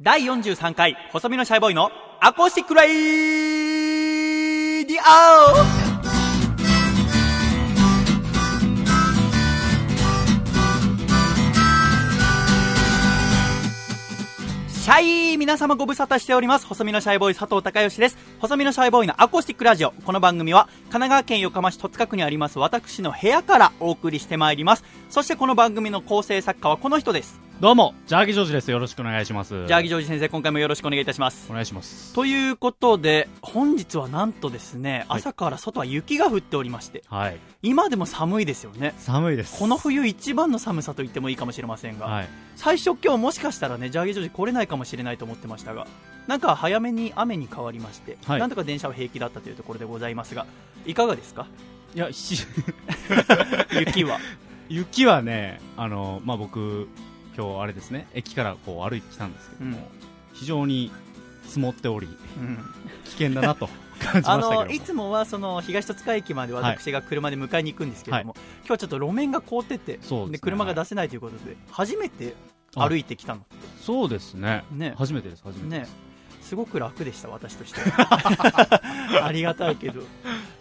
第43回細身のシャイボーイの acoustic radio。シャイ皆様ご無沙汰しております。細身のシャイボーイ佐藤孝義です。細身のシャイボーイのアコースティックラジオ。この番組は神奈川県横浜市戸塚区にあります私の部屋からお送りしてまいります。そしてこの番組の構成作家はこの人です。どうも、ジャーギジョージです。よろしくお願いします。ジャーギジョージ先生今回もよろしくお願いいたしますお願いします。ということで本日はなんとですね、はい朝から外は雪が降っておりましてはい。今でも寒いですよね寒いです。この冬一番の寒さと言ってもいいかもしれませんが、はい。最初今日もしかしたらねジャーゲージョージ来れないかもしれないと思ってましたがなんか早めに雨に変わりまして、はいなんとか電車は平気だったというところでございますがいかがですか？いや、ひ 雪は 雪はね、あの、まあ、僕、今日あれですね、駅からこう歩いてきたんですけども、うん。非常に積もっており、うん。危険だなと 感じあましたけども。のいつもはその東戸塚駅まで私が車で迎えに行くんですけれども、今日はちょっと路面が凍っててそうで車が出せないということで初めて歩いてきたの。そうですね。ね。初めてです、初めてねです。すごく楽でした私としては。ありがたいけど。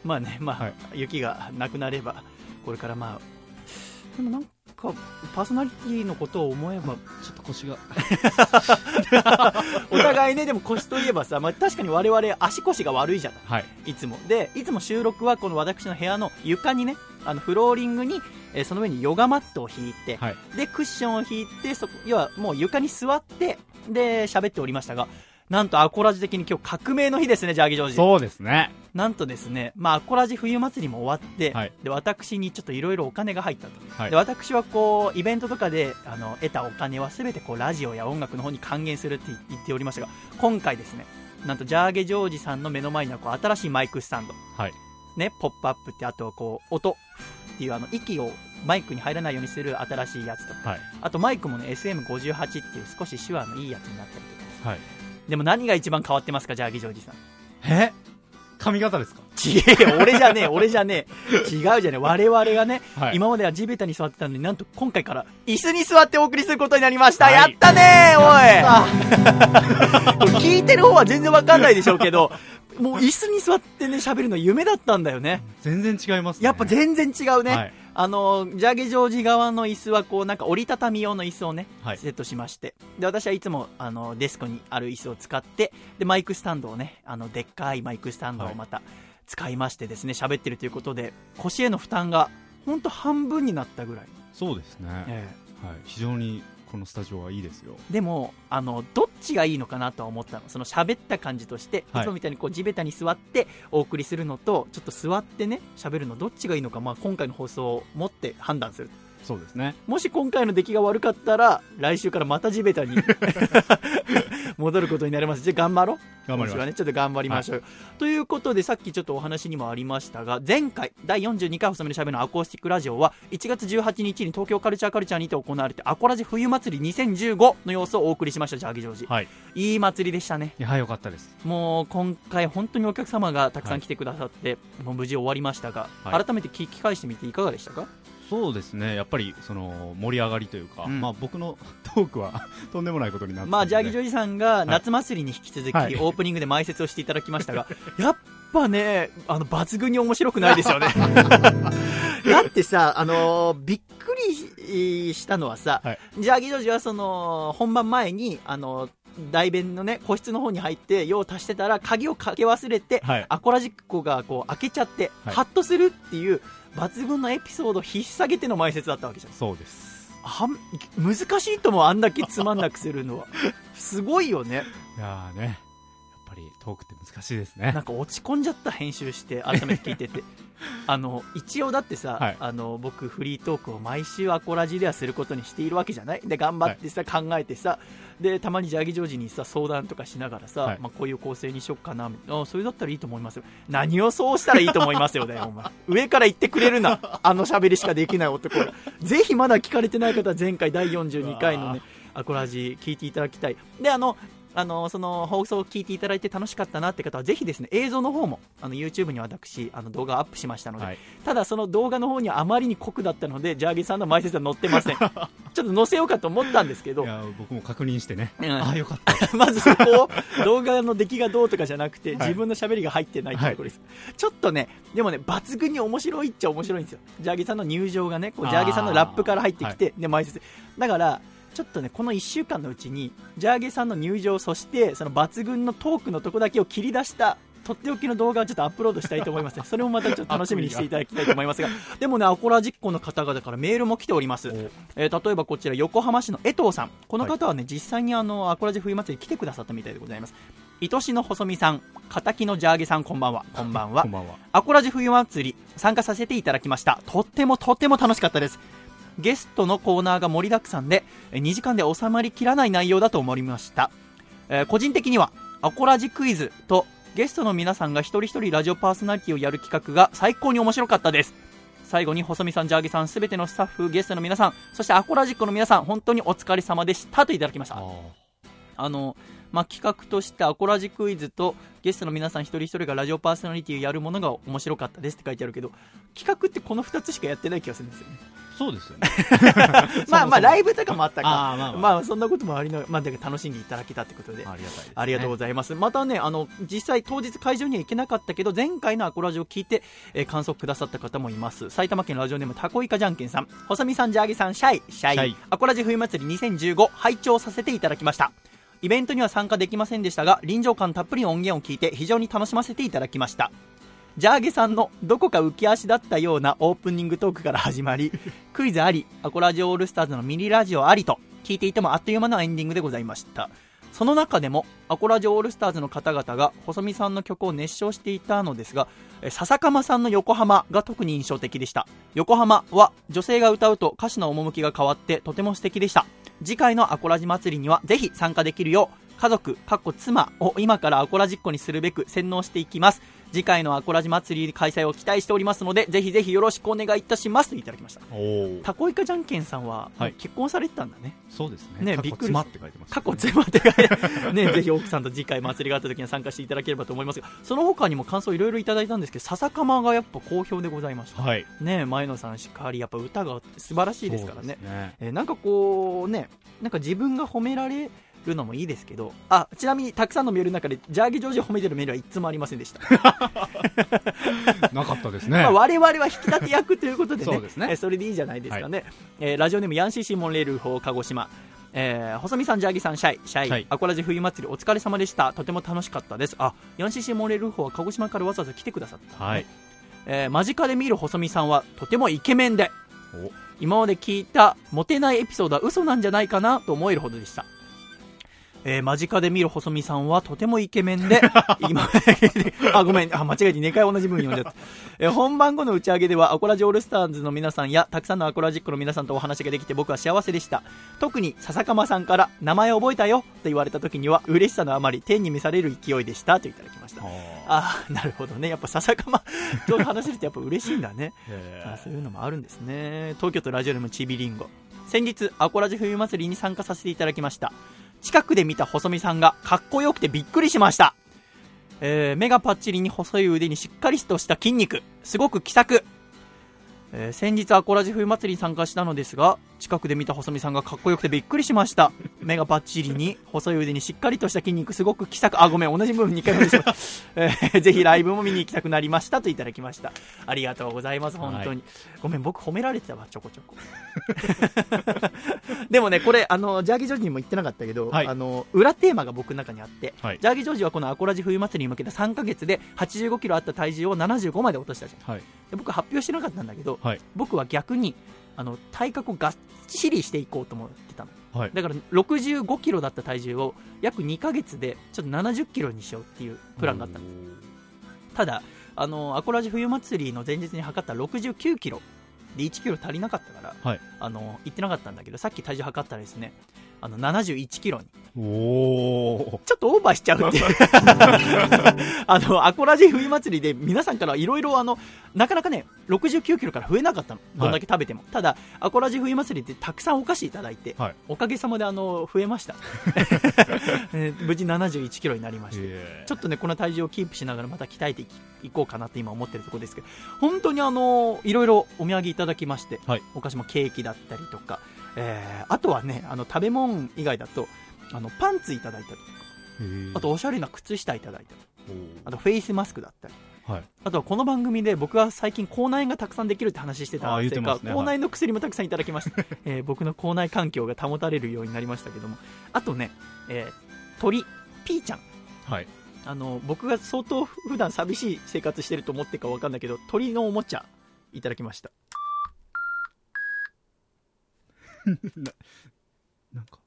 まあねまあ、はい。雪がなくなればこれからまあでもなんかパーソナリティのことを思えばちょっと腰が。お互いねでも腰といえばさ、まあ、確かに我々足腰が悪いじゃないはい。いつもでいつも収録はこの私の部屋の床にねあのフローリングに、えーその上にヨガマットを引いて、はい。でクッションを引いてそこ要はもう床に座ってで喋っておりましたがなんとアコラジ的に今日革命の日ですねジャーギジョージそうですね。なんとですね、まあ、アコラジ冬祭りも終わって、はいで私にちょっといろいろお金が入ったと、はいで私はこうイベントとかであの得たお金は全てこうラジオや音楽の方に還元するって言っておりましたが今回ですねなんとジャーゲジョージさんの目の前にはこう新しいマイクスタンド、はい。ね、ポップアップってあとこう音っていうあの息をマイクに入らないようにする新しいやつとかはい。あとマイクもね SM58 っていう少し手話のいいやつになったりとかはい。でも何が一番変わってますかジャーゲジョージさん。え？髪型ですか？ちげえよ俺じゃねえ 俺じゃねえ。違うじゃねえ。我々がね、はい。今までは地べたに座ってたのになんと今回から椅子に座ってお送りすることになりました、はい。やったねーおい。聞いてる方は全然わかんないでしょうけどもう椅子に座ってね喋るの夢だったんだよね。全然違いますね。やっぱ全然違うね、はい。あのジャーゲジョージ側の椅子はこうなんか折りたたみ用の椅子をね、はい。セットしまして。で私はいつもあのデスクにある椅子を使ってでマイクスタンドをねあのでっかいマイクスタンドをまた使いましてですね喋ってるということで腰への負担が本当半分になったぐらい、そうですね。え。はい。非常にこのスタジオはいいですよ。えでもあのどっちがいいのかなとは思ったのその喋った感じとして、はいい、つもみたいにこう地べたに座ってお送りするのとちょっと座ってね喋るのどっちがいいのか、まあ、今回の放送をもって判断するそうですね。もし今回の出来が悪かったら来週からまた地べたに 戻ることになります。じゃあ頑張ろう。頑張ります。今週は。ねちょっと頑張りましょう、ということでさっきちょっとお話にもありましたが前回第42回細めのしゃべのアコースティックラジオは1月18日に東京カルチャーカルチャーにて行われてアコラジ冬祭り2015の様子をお送りしました。ジャーギジョージ、はい。いい祭りでしたね。いや、よかったです。もう今回本当にお客様がたくさん来てくださって、もう無事終わりましたが、はい。改めて聞き返してみていかがでしたか？そうですね、やっぱりその盛り上がりというか、うん。まあ、僕のトークは とんでもないことになってまあ、ジャーギジョョージさんが夏祭りに引き続き、はい。オープニングで前説をしていただきましたが、やっぱね、あの、抜群に面白くないですよね。だってさ、あのーびっくりしたのはさ、はい。ジャーギジョージはその、本番前に、あの大便のね、個室の方に入って、用を足してたら、鍵をかけ忘れて、はい。アコラジックがこう開けちゃって、はい。ハッとするっていう、抜群のエピソードを引っ提げての前説だったわけじゃん。そうですはん難しいともあんだけつまんなくするのは。すごいよね。いやーねやっぱりトークって難しいですねなんか落ち込んじゃった編集して改めて聞いてて あの一応だってさ、はいあの僕フリートークを毎週アコラジではすることにしているわけじゃないで頑張ってさ、考えてさでたまにジャーギジョージにさ相談とかしながらさ、はい。まあ、こういう構成にしよっかなあそれだったらいいと思いますよ。何をそうしたらいいと思いますよだよお前。上から言ってくれるな。あの喋りしかできない男が。ぜひまだ聞かれてない方は前回第42回のねアコラジ聞いていただきたい。であのあのその放送を聞いていただいて楽しかったなって方はぜひですね映像の方もあの YouTube に私あの動画アップしましたので、はい。ただその動画の方にはあまりに酷だったのでジャーゲさんの前説は載ってません。ちょっと載せようかと思ったんですけど。いや僕も確認してね、うん。ああよかった。まずそこを動画の出来がどうとかじゃなくて、はい。自分の喋りが入ってないっていうところです、ちょっとねでもね抜群に面白いっちゃ面白いんですよ。ジャーゲさんの入場がねこうジャーゲさんのラップから入ってきて、で前説。だからちょっとねこの1週間のうちにジャーゲさんの入場そしてその抜群のトークのとこだけを切り出したとっておきの動画をちょっとアップロードしたいと思いますね。それもまたちょっと楽しみにしていただきたいと思いますが、でもね、アコラ実行の方々からメールも来ております。えー例えばこちら横浜市の江藤さん。この方はね、実際にあの、アコラジ冬祭り来てくださったみたいでございます。愛しの細見さん、敵のジャーゲさん、こんばんは。こんばんはこん。ばんはアコラジ冬祭り参加させていただきました。とってもとっても楽しかったです。ゲストのコーナーが盛りだくさんで、えー2時間で収まりきらない内容だと思いました。えー個人的には、アコラジクイズとゲストの皆さんが一人一人ラジオパーソナリティをやる企画が最高に面白かったです。最後に細見さん、ジャーゲさん、すべてのスタッフ、ゲストの皆さん、そしてアコラジックの皆さん、本当にお疲れ様でしたといただきました。あの、まあ、企画としてアコラジクイズとゲストの皆さん一人一人がラジオパーソナリティをやるものが面白かったですって書いてあるけど企画ってこの2つしかやってない気がするんですよねそうですよね。まあまあライブブとかもあったか。まあまあ。まあそんなこともありなまあ、だから楽しんでいただけたってことで。ありがたいね、ありがとうございます。またね、あの、実際当日会場には行けなかったけど、前回のアコラジを聞いて、えー感想くださった方もいます。埼玉県ラジオネームタコイカじゃんけんさん、細見さん、ジャーゲさん、シャイ、シャイ、シャイ。アコラジ冬祭り2015、拝聴させていただきました。イベントには参加できませんでしたが、臨場感たっぷりの音源を聞いて非常に楽しませていただきました。ジャーゲさんのどこか浮き足だったようなオープニングトークから始まり、クイズあり、アコラジオオールスターズのミニラジオありと、聞いていてもあっという間のエンディングでございました。その中でも、アコラジオオールスターズの方々が、細見さんの曲を熱唱していたのですが、え笹鎌さんの横浜が特に印象的でした。横浜は女性が歌うと歌詞の趣が変わってとても素敵でした。次回のアコラジ祭りにはぜひ参加できるよう、家族、かっこ妻を今からアコラジっ子にするべく洗脳していきます。次回のアコラジ祭り開催を期待しておりますので、ぜひぜひよろしくお願いいたしますといただきました。タコイカじゃんけんさんは、はい結婚されてたんだね。そうですね過去ねびっくり妻って書いてます過去妻って書いてね、ぜひ奥さんと次回祭りがあった時には参加していただければと思いますが、その他にも感想いろいろいただいたんですけど、笹かまがやっぱ好評でございました。はいね、前野さんしかり、やっぱ歌が素晴らしいですからね。そうですえーなんかこうね、なんか自分が褒められるのもいいですけど、あ、ちなみにたくさんのメールの中で、ジャーギジョージを褒めてるメールはいつもありませんでした。なかったですね、まあ、我々は引き立て役ということでねそうですね。えーそれでいいじゃないですかね、えーラジオネームヤンシーシーモンレール法鹿児島。えー細見さん、ジャーギさん、シャイ、シャイ、シャイアコラジ冬祭りお疲れ様でした。とても楽しかったです。あ、ヤンシーシーモンレール法は鹿児島からわざわざ来てくださった、はい。えー間近で見る細見さんはとてもイケメンで、お。今まで聞いたモテないエピソードは嘘なんじゃないかなと思えるほどでした。えー間近で見る細見さんはとてもイケメンで、今あ、ごめん、あ、間違えて2回同じ文読んじゃった。えー本番後の打ち上げでは、アコラジオールスターズの皆さんや、たくさんのアコラジックの皆さんとお話ができて僕は幸せでした。特に、笹かまさんから、名前覚えたよと言われた時には、嬉しさのあまり天に召される勢いでしたといただきました。ああーなるほどね。やっぱ笹かまと話せるとやっぱ嬉しいんだね。そういうのもあるんですね東京都ラジオネームちびりんご先日アコラジ冬祭りに参加させていただきました近くで見た細見さんがかっこよくてびっくりしました、えー目がパッチリに細い腕にしっかりとした筋肉。すごく気さく、えー先日アコラジ冬祭りに参加したのですが近くで見た細見さんがかっこよくてびっくりしました。目がパッチリに細い腕にしっかりとした筋肉すごく気さくあごめん同じ部分2回目でした、えーぜひライブも見に行きたくなりましたといただきました。ありがとうございます本当に、ごめん僕褒められてたわちょこちょこでもねこれあのジャーギジョージにも言ってなかったけど、はい。あの裏テーマが僕の中にあって、はい。ジャーギジョージはこのアコラジ冬祭りに向けて3ヶ月で8 5キロあった体重を75まで落としたじゃん。僕発表してなかったんだけど、はい。僕は逆にあの体格をがっちりしていこうと思ってたの。はい。だから65キロだった体重を約2ヶ月でちょっと70キロにしようっていうプランがあったの。ただあのアコラジ冬祭りの前日に測った69キロで1キロ足りなかったから、はい。あの行ってなかったんだけどさっき体重測ったらですねあの71キロにおおちょっとオーバーしちゃうっていうあの、アコラジ冬祭りで皆さんからいろいろあの、なかなかね、69キロから増えなかったの。どんだけ食べても。ただ、アコラジ冬祭りってたくさんお菓子いただいて、はいおかげさまであの、増えました。えー無事71キロになりまして。えちょっとね、この体重をキープしながらまた鍛えていこうかなって今思ってるところですけど、本当にあの、いろいろお土産いただきまして、はいお菓子もケーキだったりとか、えーあとはね、あの、食べ物以外だと、あの、パンツいただいたり、あとおしゃれな靴下いただいたり、あとフェイスマスクだったり、はい。あとはこの番組で僕が最近口内炎がたくさんできるって話してたあー言ってせいか、ますね口内炎の薬もたくさんいただきました、えー僕の口内環境が保たれるようになりましたけども。あとね、えー鳥ピーちゃん。はい。あの僕が相当 普段寂しい生活してると思ってるか分かんないけど鳥のおもちゃいただきました なんか。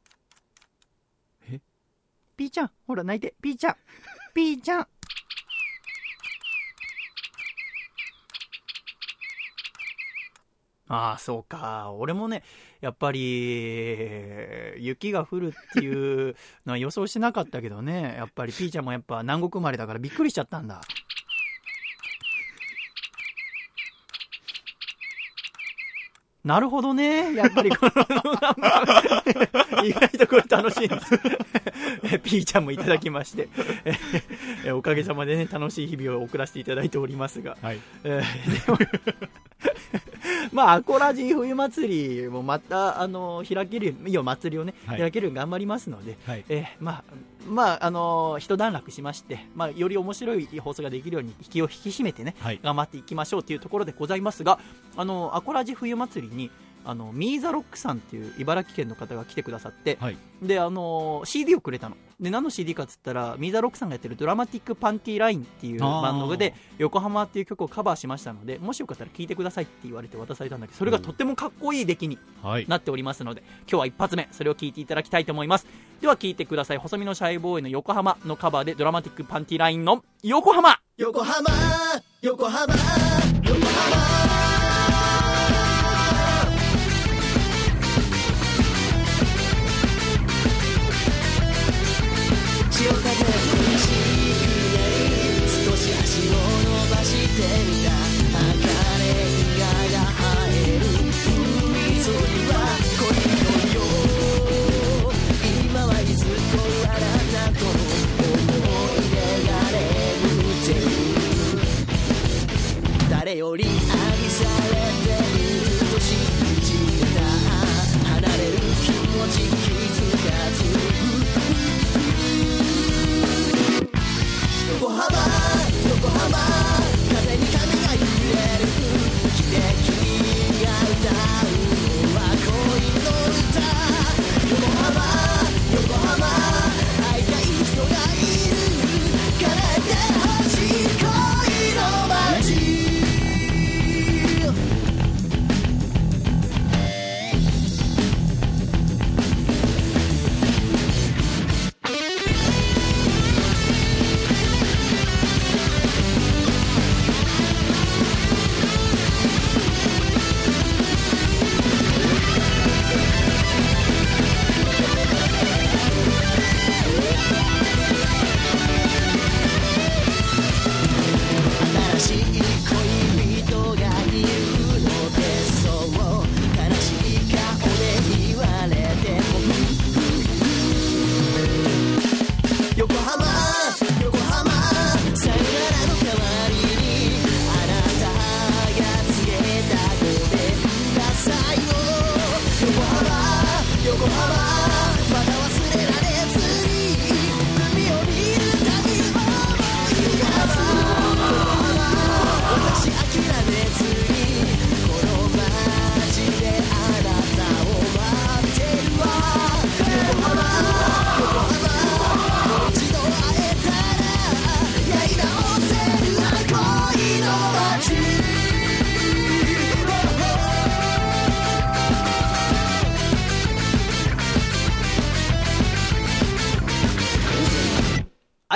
ピーちゃんほら泣いて。ピーちゃん。ピーちゃん。ああそうか。俺もねやっぱり雪が降るっていうのは予想してなかったけどね。やっぱりピーちゃんもやっぱ南国生まれだからびっくりしちゃったんだなるほどね。やっぱりこの、意外とこれ楽しいんです。えピーちゃんもいただきまして、えおかげさまでね、楽しい日々を送らせていただいておりますが、はいえーでも まあ、アコラジ冬祭りもまた、あの、開ける、いいよ、祭りをね、はい。開けるように頑張りますので、はい。えーまあ、まあ、あの一段落しまして、まあ、より面白い放送ができるように気を引き締めてね、はい。頑張っていきましょうというところでございますが、あの、アコラジ冬祭りに、あの、ミーザロックさんっていう茨城県の方が来てくださって、はい。で、あの CD をくれたの。で、何の CD かっつったら、ミーザロックさんがやってるドラマティックパンティーラインっていうバンドで、横浜っていう曲をカバーしましたので、もしよかったら聴いてくださいって言われて渡されたんだけど、それがとってもかっこいい出来にはいなっておりますので、今日は一発目、それを聞いていただきたいと思います。では聞いてください。細身のシャイボーイの横浜のカバーでドラマティックパンティーラインの横浜。横浜横浜横浜誰より愛されてると信じてた離れる気持ち気づかず横浜横浜が揺れる汽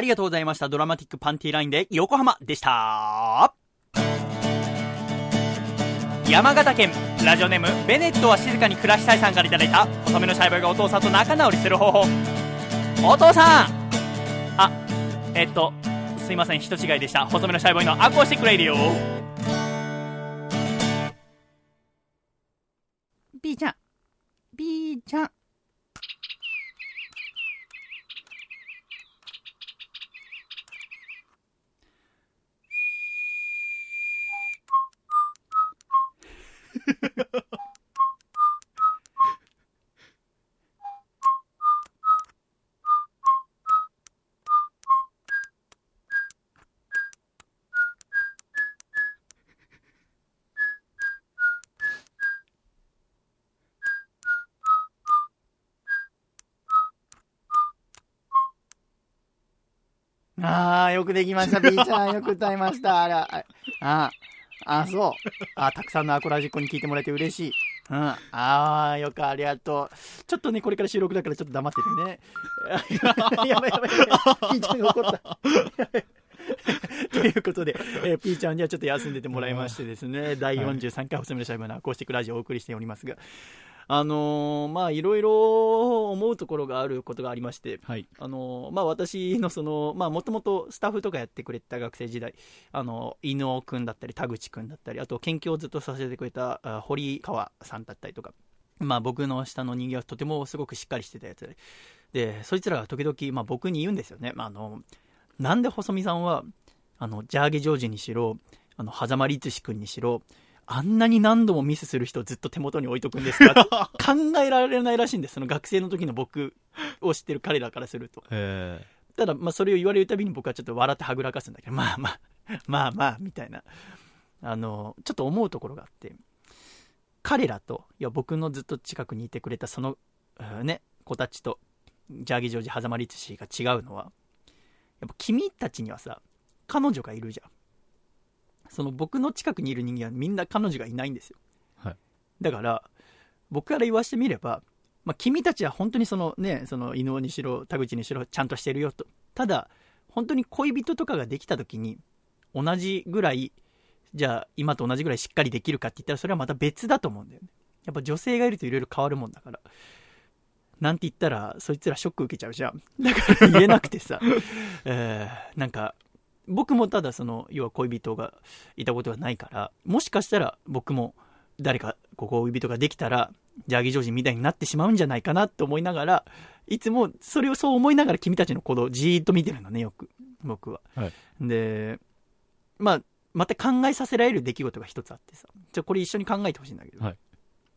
りがとうございました。ドラマティックパンティーラインで横浜でした。山形県ラジオネームベネットは静かに暮らしたいさんからいただいた細身のシャイボーイがお父さんと仲直りする方法。お父さん!あえっとすいません。人違いでした。細身のシャイボーイの acoustic radio。よくできました、B ちゃん。よく歌いました。あら、あ、あ、あそう。あ、たくさんのアコラジックに聞いてもらえて嬉しい。うん。ああ、よくありがとう。ちょっとね、これから収録だからちょっと黙っててね。やばいやばいやばい。ピーちゃんが怒った。ということで、えー、ピーちゃんにはちょっと休んでてもらいましてですね、第43回細身のシャイブのアコースティックラジオをお送りしておりますが、あのーまあ、いろいろ思うところがあることがありまして、はい。あのまあ、私のその、まあ、もともとスタッフとかやってくれてた学生時代、あの、伊野尾くんだったり、田口くんだったり、あと研究をずっとさせてくれたあ堀川さんだったりとか、まあ、僕の下の人間はとてもすごくしっかりしてたやつで、で、そいつらが時々、まあ、僕に言うんですよね。まあ、あの、なんで細見さんは、あの、ジャーゲジョージにしろ、あの、狭間律志くんにしろ、あんなに何度もミスする人をずっと手元に置いとくんですか？考えられないらしいんです。その学生の時の僕を知ってる彼らからすると。えただ、まあ、それを言われるたびに僕はちょっと笑ってはぐらかすんだけど、まあまあ、まあまあ、みたいな。あの、ちょっと思うところがあって、彼らと、いや、僕のずっと近くにいてくれたその、うんね、子たちと、ジャーギジョージ、狭間律師が違うのは、やっぱ君たちにはさ、彼女がいるじゃん。その僕の近くにいる人間はみんな彼女がいないんですよ。はいだから、僕から言わしてみれば、まあ、君たちは本当にそのね、その伊能にしろ、田口にしろ、ちゃんとしてるよと。ただ、本当に恋人とかができた時に、同じぐらい、じゃあ今と同じぐらいしっかりできるかって言ったら、それはまた別だと思うんだよね。やっぱ女性がいるといろいろ変わるもんだから。なんて言ったら、そいつらショック受けちゃうじゃん。だから言えなくてさ、えーなんか、僕もただその、要は恋人がいたことがないから、もしかしたら僕も誰か恋人ができたら、ジャーギージョージみたいになってしまうんじゃないかなって思いながら、いつもそれをそう思いながら君たちの行動をじーっと見てるのね、よく。僕は。はいで、まあ、また考えさせられる出来事が一つあってさ。じゃあこれ一緒に考えてほしいんだけど。はい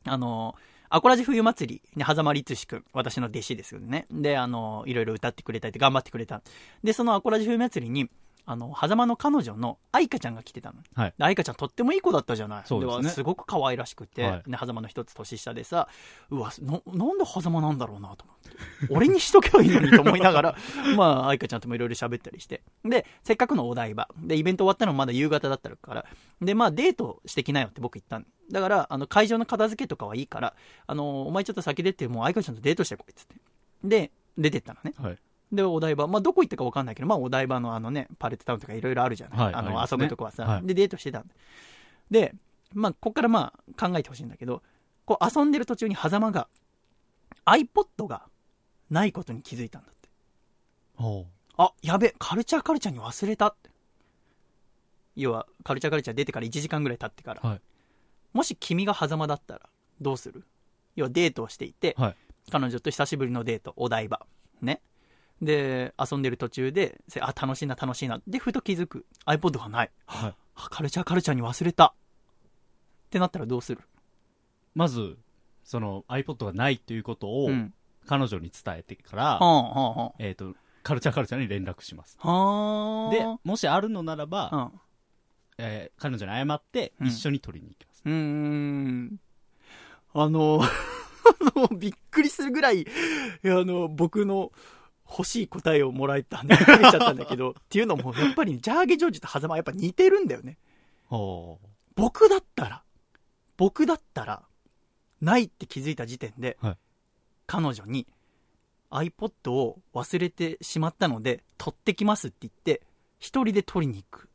あの、アコラジ冬祭りに狭間律志くん、私の弟子ですよね。で、あの、いろいろ歌ってくれたり頑張ってくれた。で、そのアコラジ冬祭りに、あの、狭間の彼女の愛花ちゃんが来てたの。はいで愛花ちゃんとってもいい子だったじゃない。そうですねすごく可愛らしくて、はいね、狭間の一つ年下でさ、うわ、ななんで狭間なんだろうなと思って。俺にしとけばいいのにと思いながら、まあ、愛花ちゃんともいろいろ喋ったりして。で、せっかくのお台場。で、イベント終わったのまだ夕方だったから。で、まあ、デートしてきなよって僕言ったの。だから、あの、会場の片付けとかはいいから、あの、お前ちょっと先出て、もう愛花ちゃんとデートしてこいっつって。で、出てったのね。はい。で、お台場。まあ、どこ行ったか分かんないけど、まあ、お台場のあのね、パレットタウンとかいろいろあるじゃない。あの、はいありますね遊ぶとこはさ、はいで、デートしてたんだ。で、まあ、ここからまあ、考えてほしいんだけど、こう、遊んでる途中に狭間が、iPod がないことに気づいたんだって。ほあ、やべ、カルチャーカルチャーに忘れたって。要は、カルチャーカルチャー出てから1時間ぐらい経ってから。はいもし君が狭間だったら、どうする？要はデートをしていて、はい彼女と久しぶりのデート、お台場。ね。で、遊んでる途中で、せあ、楽しいな、楽しいな。で、ふと気づく。iPod がない。はい。あカルチャーカルチャーに忘れた。ってなったらどうする？まず、その iPod がないということをうん。彼女に伝えてから、はあ、はあ、はえっ、と、カルチャーカルチャーに連絡します。あ。はあ。で、もしあるのならば、うん。えー彼女に謝ってうん一緒に取りに行きます。うーん。あの、あの、びっくりするぐらい、あの、僕の欲しい答えをもらえたんで、びっくりしちゃったんだけど、っていうのも、やっぱり、ジャーゲジョージと狭間はやっぱ似てるんだよね。ほ僕だったら、僕だったら、ないって気づいた時点で、はい。彼女に iPod を忘れてしまったので、取ってきますって言って、一人で取りに行く。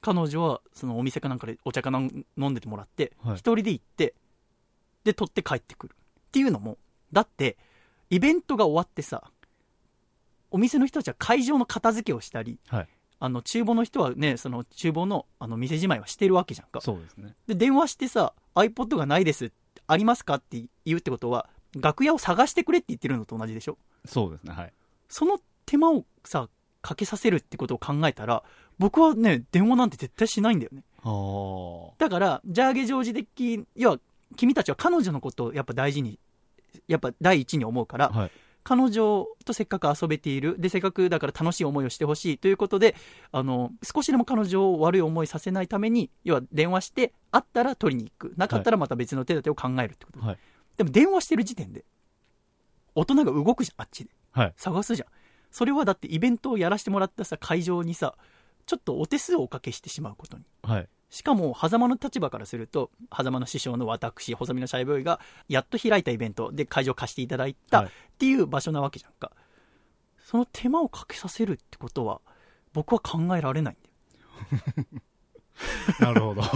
彼女はそのお店かなんかでお茶かなん飲んでてもらって、一はい。人で行ってで取って帰ってくる。っていうのもだってイベントが終わってさ、お店の人たちは会場の片付けをしたり、はいあの厨房の人はね、その厨房のあの店じまいはしてるわけじゃんか。そうですね。で、電話してさ、iPod がないです、ありますかって言うってことは、楽屋を探してくれって言ってるのと同じでしょそうですね。はい。その手間をさ、かけさせるってことを考えたら、僕はね、電話なんて絶対しないんだよね。だから、ジャーゲジョージ的、要は、君たちは彼女のことをやっぱ大事に、やっぱ第一に思うから、はい。彼女とせっかく遊べている。で、せっかくだから楽しい思いをしてほしいということで、あの、少しでも彼女を悪い思いさせないために、要は電話して、会ったら取りに行く。なかったらまた別の手立てを考えるってこと。はい。でも電話してる時点で、大人が動くじゃん、あっちで。はい。探すじゃん。それはだってイベントをやらせてもらったさ、会場にさ、ちょっとお手数をおかけしてしまうことに。はい。しかも、狭間の立場からすると、狭間の師匠の私、細身のシャイボーイが、やっと開いたイベントで会場貸していただいたはいっていう場所なわけじゃんか。その手間をかけさせるってことは、僕は考えられないんだよ。なるほど。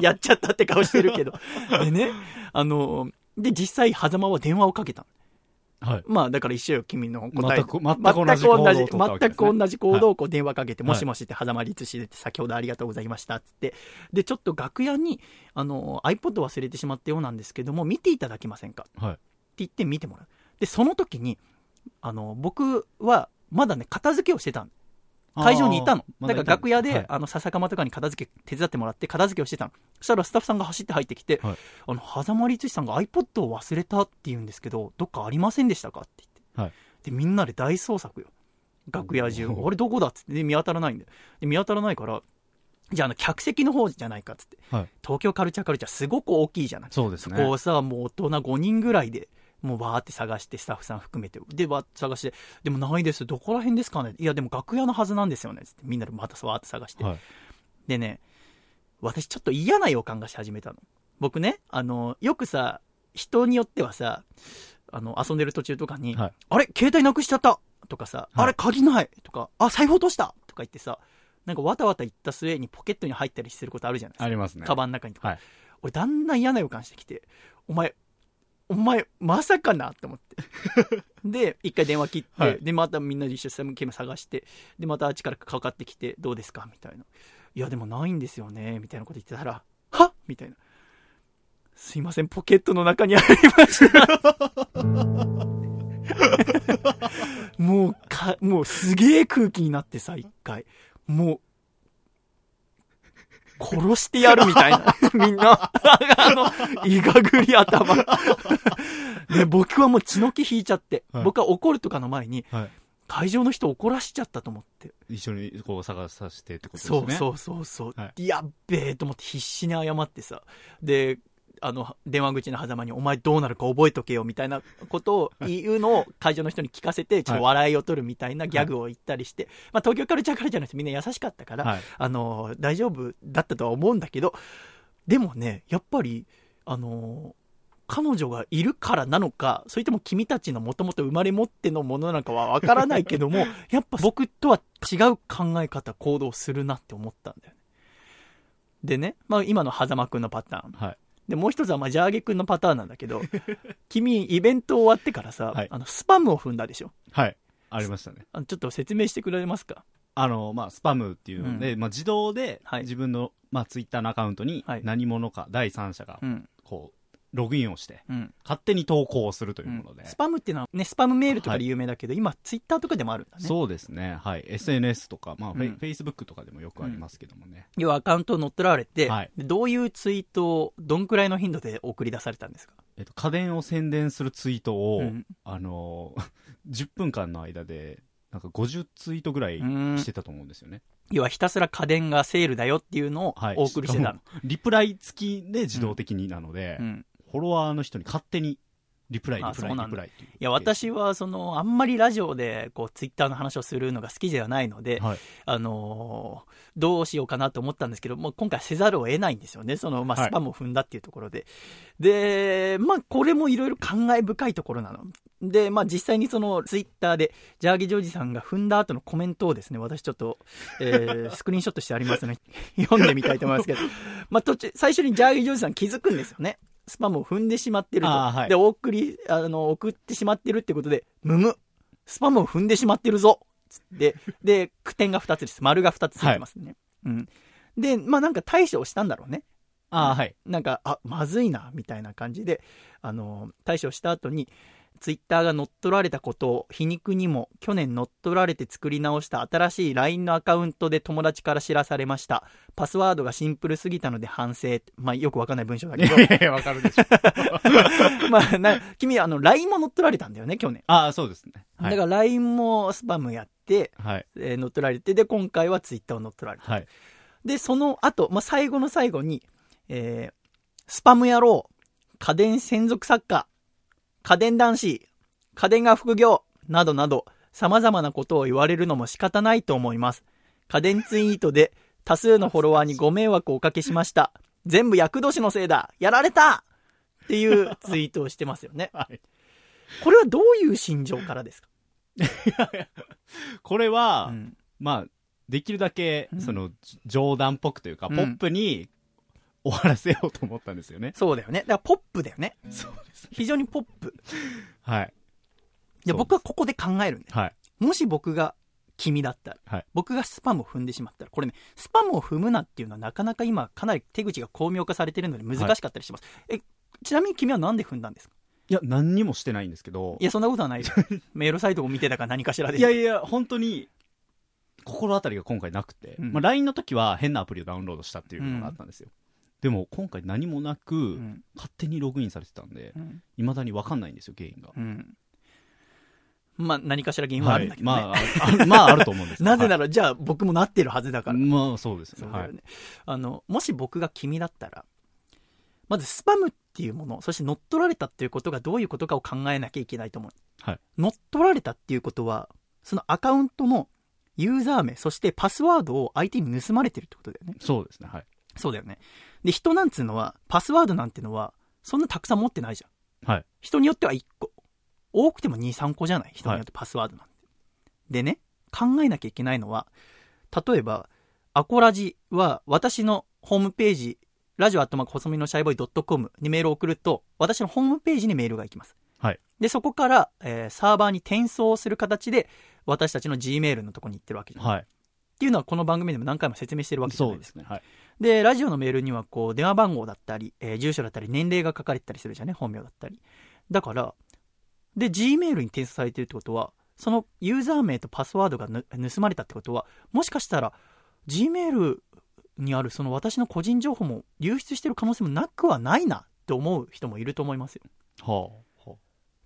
やっちゃったって顔してるけど。でね、あの、で、実際、狭間は電話をかけたの。はい。まあ、だから一緒よ、君の答え。全く全く同じ行動を取ったわけですね全く同じ行動をこう電話かけて、はいもしもしって、狭間律師で先ほどありがとうございましたってって。で、ちょっと楽屋に、あの、iPod 忘れてしまったようなんですけども、見ていただけませんか？ってはい。言って見てもらう。で、その時に、あの、僕は、まだね、片付けをしてたの。会場にいたの。だから楽屋で、はいあの、笹かまとかに片付け、手伝ってもらって片付けをしてたの。そしたらスタッフさんが走って入ってきて、はいあの、狭間律師さんが iPod を忘れたって言うんですけど、どっかありませんでしたかって言って。はいで、みんなで大捜索よ。楽屋中。あれどこだっつって。で、見当たらないんだよ。で、見当たらないから、じゃあ、あの、客席の方じゃないかっつって。はい。東京カルチャーカルチャーすごく大きいじゃない。そうですね。こうさ、もう大人5人ぐらいで、もうバーって探して、スタッフさん含めて。で、バーって探して、でもないです。どこら辺ですかね？いや、でも楽屋のはずなんですよね。つってみんなでまたわーって探して。はい。でね、私ちょっと嫌な予感がし始めたの。僕ね、あの、よくさ、人によってはさ、あの、遊んでる途中とかに、はいあれ？携帯なくしちゃったとかさ、はいあれ？鍵ないとか、あ、財布落としたとか言ってさ、なんかわたわた言った末にポケットに入ったりすることあるじゃないですか。ありますね。カバンの中にとか。はい俺、だんだん嫌な予感してきて、お前、お前、まさかな？って思って。で、一回電話切って、はいで、またみんなで一緒にサムケーム探して、で、またあっちからかかってきて、どうですか？みたいな。いや、でもないんですよね、みたいなこと言ってたら、はっ？みたいな。すいません、ポケットの中にありました。もう、か、もうすげえ空気になってさ、一回。もう、殺してやるみたいな。みんな、あの、いがぐり頭。で、僕はもう血の気引いちゃって、はい僕は怒るとかの前に、はい。会場の人怒らしちゃったと思って。一緒にこう探させてってことですね。そうそうそうそう。はやっべえと思って必死に謝ってさ。で、あの、電話口の狭間に、お前どうなるか覚えとけよ、みたいなことを言うのを会場の人に聞かせて、ちょっと笑いを取るみたいなギャグを言ったりして、まあ東京カルチャーカルチャーの人みんな優しかったから、はい。あの、大丈夫だったとは思うんだけど、でもね、やっぱり、あの、彼女がいるからなのか、それとも君たちのもともと生まれ持ってのものなのかはわからないけども、やっぱ僕とは違う考え方、行動するなって思ったんだよね。でね、まあ今の狭間くんのパターン。はい。で、もう一つはまあジャーゲくんのパターンなんだけど、君、イベント終わってからさ、はいあの、スパムを踏んだでしょ？はい。ありましたね。あのちょっと説明してくれますか？あの、まあ、スパムっていうので、まあ、自動ではい自分の、まあ、ツイッターのアカウントにはい何者か、第三者がう、ん。こう、ログインをして、うん。勝手に投稿をするというもので。スパムっていうのはね、スパムメールとかで有名だけど、今、ツイッターとかでもあるんだね。そうですね。はい。SNS とか、まあ、フェイうんフェイスブックとかでもよくありますけどもね。要はアカウントを乗っ取られて、はいでどういうツイートを、どんくらいの頻度で送り出されたんですか？えっと、家電を宣伝するツイートを、うんあのー、10分間の間で、なんか50ツイートぐらいうんしてたと思うんですよね。要はひたすら家電がセールだよっていうのをはい。お送りしてたの。しかもリプライ付きで自動的になので、うんフォロワーの人に勝手にリプライ、あリプライ、リプライいや、私は、その、あんまりラジオで、こう、ツイッターの話をするのが好きではないので、はい。あのーどうしようかなと思ったんですけど、もう今回せざるを得ないんですよね。その、まあ、はいスパムを踏んだっていうところで。で、まあ、これもいろいろ感慨深いところなの。で、まあ、実際にその、ツイッターで、ジャーギジョージさんが踏んだ後のコメントをですね、私ちょっと、えー、スクリーンショットしてありますので、読んでみたいと思いますけど、まあ、途中、最初にジャーギジョージさん気づくんですよね。スパムを踏んでしまってると。はいで、お送り、あの、送ってしまってるってことで、むむ、スパムを踏んでしまってるぞつって、で、句点が2つです。丸が2つついてますね。うん。で、まあなんか対処をしたんだろうね。ああ、はい。なんか、あ、まずいな、みたいな感じで、あの、対処した後に、ツイッターが乗っ取られたことを皮肉にも去年乗っ取られて作り直した新しい LINE のアカウントで友達から知らされました。パスワードがシンプルすぎたので反省。まあ、よくわかんない文章だけどい。やいや、わかるでしょ。まあ、な、君、あの、LINE も乗っ取られたんだよね、去年。ああ、そうですね。はい。だから LINE もスパムやって、はい。えー乗っ取られて、で、今回はツイッターを乗っ取られた。はい。で、その後、まあ、最後の最後に、えー、スパム野郎、家電専属作家、家電男子、家電が副業、などなど、様々なことを言われるのも仕方ないと思います。家電ツイートで多数のフォロワーにご迷惑をおかけしました。全部厄年のせいだやられたっていうツイートをしてますよね。はい。これはどういう心情からですか、これは、うんまあ、できるだけう、んその、冗談っぽくというか、うんポップに終わらせようと思ったんですよね。そうだよね。だからポップだよね。そうです。非常にポップ。はい。で、僕はここで考えるんだよはい。もし僕が君だったら、はい僕がスパムを踏んでしまったら、これね、スパムを踏むなっていうのはなかなか今、かなり手口が巧妙化されてるので難しかったりします。え、ちなみに君はなんで踏んだんですか？いや、何にもしてないんですけどい、や、そんなことはないよ。メールサイトを見てたか何かしらで。いやいや、本当に、心当たりが今回なくて、うんまあ、LINE の時は変なアプリをダウンロードしたっていうのがあったんですよ。でも、今回何もなく、うん。勝手にログインされてたんでう、ん。未だに分かんないんですよ、原因が。うん。まあ、何かしら原因はあるんだけどね。まあ、あまあ、あると思うんです なぜなら、ら、じゃあ僕もなってるはずだから。まあ、そうですね。はい。あの、もし僕が君だったら、まずスパムっていうもの、そして乗っ取られたっていうことがどういうことかを考えなきゃいけないと思う。はい乗っ取られたっていうことは、そのアカウントのユーザー名、そしてパスワードを相手に盗まれてるってことだよね。そうですね。はい。そうだよね。で、人なんつうのは、パスワードなんてのは、そんなたくさん持ってないじゃん。はい。人によっては1個。多くても2、3個じゃない？人によってパスワードなんて。でね、考えなきゃいけないのは、例えば、アコラジは私のホームページ、ラジオアットマーク細身のシャイボーイ .com にメールを送ると、私のホームページにメールが行きます。はい。で、そこから、えーサーバーに転送する形で、私たちの Gmail のとこに行ってるわけじゃない。はい。っていうのはこの番組でも何回も説明してるわけじゃないでか。そうですすね。はい。で、ラジオのメールには、こう、電話番号だったり、えー住所だったり、年齢が書かれてたりするじゃんね、本名だったり。だから、で、Gmail に転送されてるってことは、そのユーザー名とパスワードがぬ盗まれたってことは、もしかしたら、Gmail にあるその私の個人情報も流出してる可能性もなくはないなって思う人もいると思いますよ。はあ。は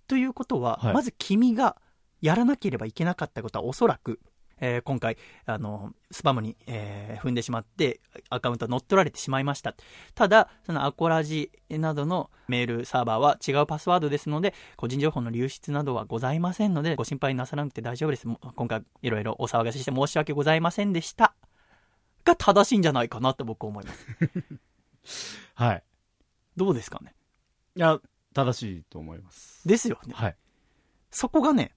ということは、はいまず君がやらなければいけなかったことはおそらく、えー今回、あの、スパムに、えー踏んでしまって、アカウント乗っ取られてしまいました。ただ、そのアコラジなどのメールサーバーは違うパスワードですので、個人情報の流出などはございませんので、ご心配なさらなくて大丈夫です。今回、いろいろお騒がせして申し訳ございませんでした。が正しいんじゃないかなと僕は思います。あ はい。どうですかね？いや、正しいと思います。ですよね。はい。そこがね、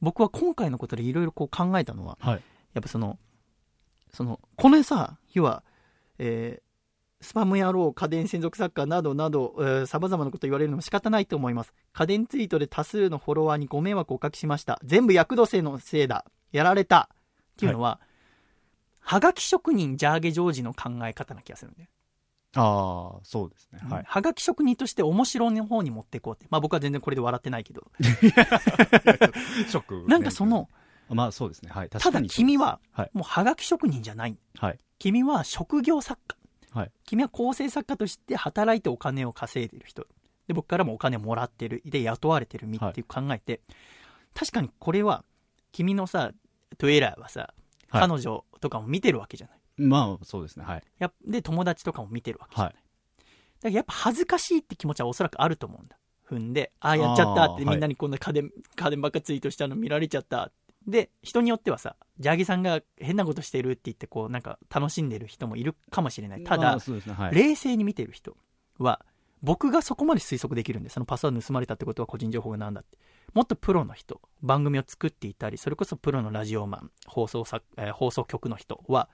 僕は今回のことでいろいろこう考えたのは、はい。やっぱその、その、このさ、要は、えースパム野郎、家電専属作家などなど、えー、様々なこと言われるのも仕方ないと思います。家電ツイートで多数のフォロワーにご迷惑をおかけしました。全部厄年のせいだ。やられた。っていうのは、はがき職人ジャーゲジョージの考え方な気がするんだよ。ああ、そうですね。はい。はがき職人として面白の方に持っていこうって。まあ僕は全然これで笑ってないけど。ショック。なんかその、、まあそうですね。はい。確ただ君は、はい。もうはがき職人じゃない。はい。君は職業作家。はい。君は構成作家として働いてお金を稼いでいる人。で、僕からもお金をもらってる。で、雇われてる身っていう考えて、確かにこれは、君のさ、トゥエラーはさ、はい彼女とかも見てるわけじゃない。まあそうですね。はい。やっで、友達とかも見てるわけじゃない。はい。だからやっぱ恥ずかしいって気持ちはおそらくあると思うんだ。踏んで、ああ、やっちゃったって、みんなにこんな家電、家電ばっかツイートしたの見られちゃった。で、人によってはさ、ジャーギさんが変なことしてるって言って、こう、なんか楽しんでる人もいるかもしれない。ただ、ね。はい。冷静に見てる人は、僕がそこまで推測できるんで、そのパスワード盗まれたってことは個人情報がなんだって。もっとプロの人、番組を作っていたり、それこそプロのラジオマン、放送作、えー放送局の人は、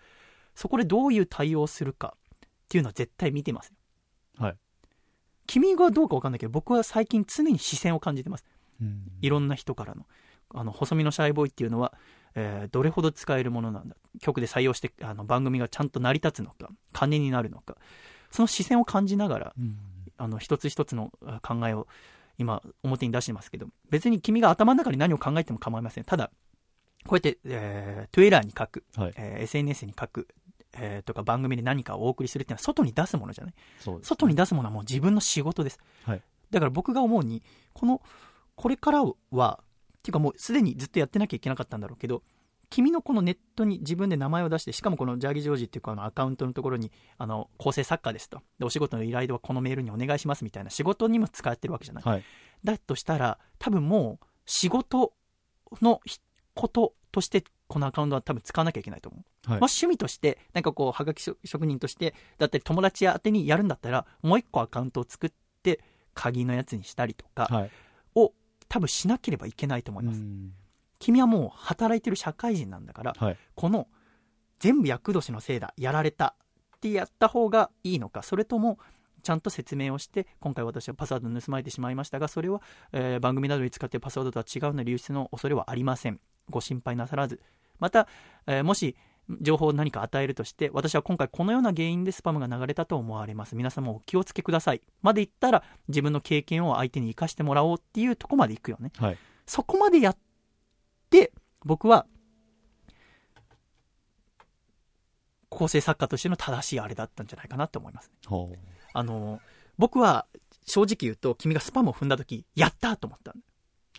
そこでどういう対応をするかっていうのは絶対見てますよ。はい。君がどうかわかんないけど、僕は最近常に視線を感じてます。うんいろんな人からの。あの、細身のシャイボーイっていうのは、えーどれほど使えるものなんだ。曲で採用して、あの、番組がちゃんと成り立つのか、金になるのか。その視線を感じながら、うんあの、一つ一つのあ考えを今、表に出してますけど、別に君が頭の中に何を考えても構いません。ただ、こうやって、えー、Twitter に書く、はいえー SNS に書く、えーとか番組で何かをお送りするっていうのは外に出すものじゃない？そうです外に出すものはもう自分の仕事です。はいだから僕が思うに、この、これからは、っていうかもうすでにずっとやってなきゃいけなかったんだろうけど、君のこのネットに自分で名前を出して、しかもこのジャーギジョージっていうかあのアカウントのところに、あの、構成作家ですと。で、お仕事の依頼ではこのメールにお願いしますみたいな仕事にも使ってるわけじゃない。はいだとしたら、多分もう仕事のひこととして、このアカウントは多分使わなきゃいけないと思う。はいもし趣味として、なんかこう、はがき職職人として、だったり友達宛てにやるんだったら、もう一個アカウントを作って、鍵のやつにしたりとかはいを多分しなければいけないと思います。うん君はもう働いてる社会人なんだから、はいこの全部厄年のせいだ、やられたってやった方がいいのか、それとも、ちゃんと説明をして、今回私はパスワードを盗まれてしまいましたが、それは、えー番組などに使っているパスワードとは違うので流出の恐れはありません。ご心配なさらず。また、えーもし、情報を何か与えるとして、私は今回このような原因でスパムが流れたと思われます。皆様お気をつけください。まで言ったら、自分の経験を相手に生かしてもらおうっていうとこまで行くよね。はいそこまでやって、僕は、構成作家としての正しいあれだったんじゃないかなと思います。ほうあの、僕は、正直言うと、君がスパムを踏んだ時、やったと思ったの。っ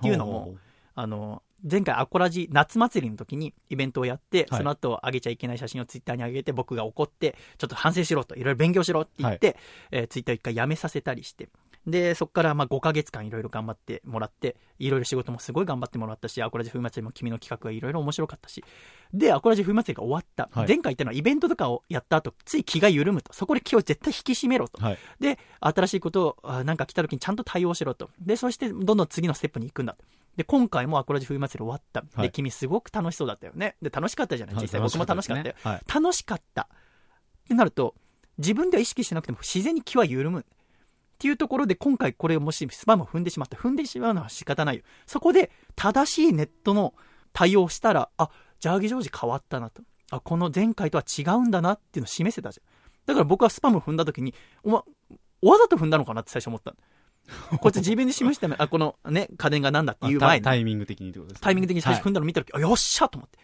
ていうのもほあの、前回アコラジ夏祭りの時にイベントをやって、はいその後上げちゃいけない写真をツイッターに上げて、僕が怒って、ちょっと反省しろと、いろいろ勉強しろって言って、えーツイッターを一回やめさせたりして、で、そこからまあ5ヶ月間いろいろ頑張ってもらって、いろいろ仕事もすごい頑張ってもらったし、アコラジ冬祭りも君の企画がいろいろ面白かったし、で、アコラジ冬祭りが終わった。はい前回言ったのはイベントとかをやった後、つい気が緩むと。そこで気を絶対引き締めろと。はいで、新しいことを、あなんか来た時にちゃんと対応しろと。で、そして、どんどん次のステップに行くんだ。で、今回もアコラジ冬祭り終わった。で、はい君すごく楽しそうだったよね。で、楽しかったじゃない？実際。僕も楽しかったよ。はい楽しかった。ってなると、自分では意識しなくても自然に気は緩む。っていうところで、今回これをもしスパムを踏んでしまった。踏んでしまうのは仕方ないよ。そこで、正しいネットの対応をしたら、あ、ジャーギジョージ変わったなと。あ、この前回とは違うんだなっていうのを示せたじゃん。だから僕はスパムを踏んだ時に、お前、わざと踏んだのかなって最初思ったの。こいつ自分で示しため、あ、このね、家電がなんだっていう前に、タイミング的にってことですねタイミング的に最初踏んだの見た時、あ、よっしゃと思って。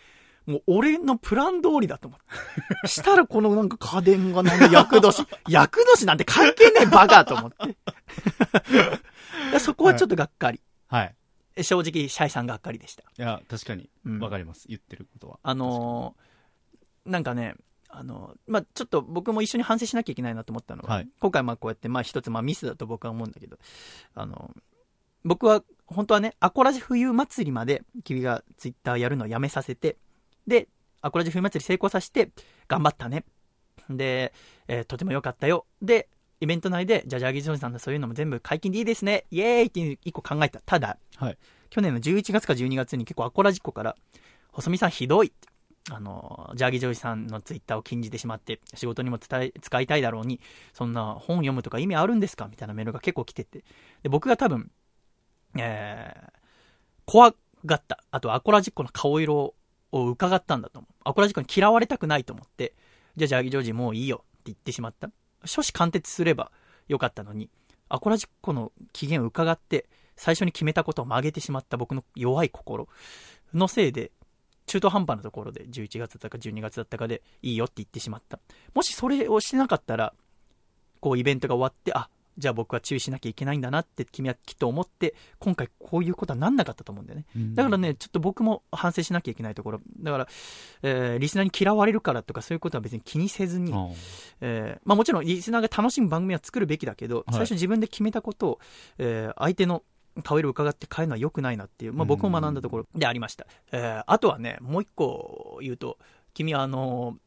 もう俺のプラン通りだと思って。したらこのなんか家電がなんか厄年、厄年なんて関係ねえバカと思って。でそこはちょっとがっかり。はい正直、シャイさんがっかりでした。いや確かにうんわかります言ってることはあのーなんかね、あのーまあ、ちょっと僕も一緒に反省しなきゃいけないなと思ったのは、はい今回まあこうやって、まあ一つまあミスだと僕は思うんだけど、あのー僕は本当はね、アコラジ冬祭りまで君がツイッターやるのをやめさせて、で、アコラジ冬祭り成功させて、頑張ったね。で、えーとても良かったよ。で、イベント内で、じゃあジャーギー・ジョージさんのそういうのも全部解禁でいいですね。イエーイっていう一個考えた。ただ、はい去年の11月か12月に結構アコラジっ子から、細見さんひどいって。あの、ジャーギ・ジョージさんのツイッターを禁じてしまって、仕事にも伝え、使いたいだろうに、そんな本読むとか意味あるんですか？みたいなメールが結構来てて。で、僕が多分、えー、怖がった。あと、アコラジっ子の顔色を伺ったんだと思う。アコラジっ子に嫌われたくないと思って、じゃあジャーギ・ジョージもういいよって言ってしまった。諸子貫徹すればよかったのに、アコラジっ子の機嫌を伺って、最初に決めたことを曲げてしまった僕の弱い心のせいで、中途半端なところで11月だったか12月だったかでいいよって言ってしまった。もしそれをしてなかったら、こうイベントが終わって、あ、じゃあ僕は注意しなきゃいけないんだなって君はきっと思って、今回こういうことはなんなかったと思うんだよね。だからね、ちょっと僕も反省しなきゃいけないところ。だから、えーリスナーに嫌われるからとかそういうことは別に気にせずに、あえーまあもちろんリスナーが楽しむ番組は作るべきだけど、はい最初自分で決めたことを、えー相手の顔色を伺って変えるのは良くないなっていう、まあ僕も学んだところでありました。えーあとはね、もう一個言うと、君はあの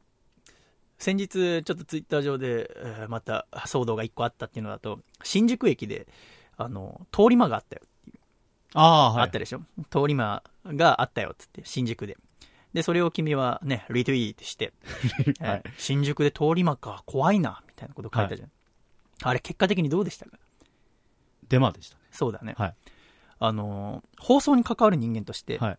先日ちょっとツイッター上で、えーまた騒動が一個あったっていうのだと、新宿駅で、あの、通り魔があったよあーはいあったでしょ、通り魔があったよっつって、新宿で。で、それを君はね、リツイートして、はいえー新宿で通り魔か、怖いな、みたいなこと書いたじゃん。あれ、結果的にどうでしたか？デマでしたね。そうだね。はい。あのー放送に関わる人間として、はい。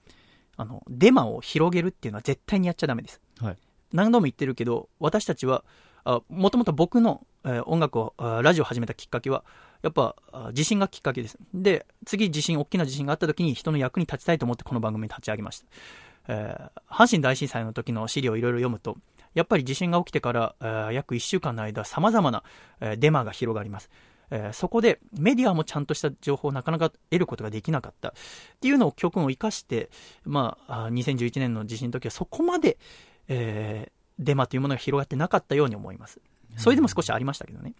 あの、デマを広げるっていうのは絶対にやっちゃダメです。はい。何度も言ってるけど、私たちは、あもともと僕の、えー音楽を、あラジオを始めたきっかけは、やっぱ、あ地震がきっかけです。で、次地震、大きな地震があった時に人の役に立ちたいと思ってこの番組に立ち上げました。えー阪神大震災の時の資料をいろいろ読むと、やっぱり地震が起きてから、えー約1週間の間、様々な、えーデマが広がります。えーそこでメディアもちゃんとした情報をなかなか得ることができなかったっていうのを教訓を生かして、まあ、あ2011年の地震の時はそこまで、えーデマというものが広がってなかったように思います。それでも少しありましたけどね。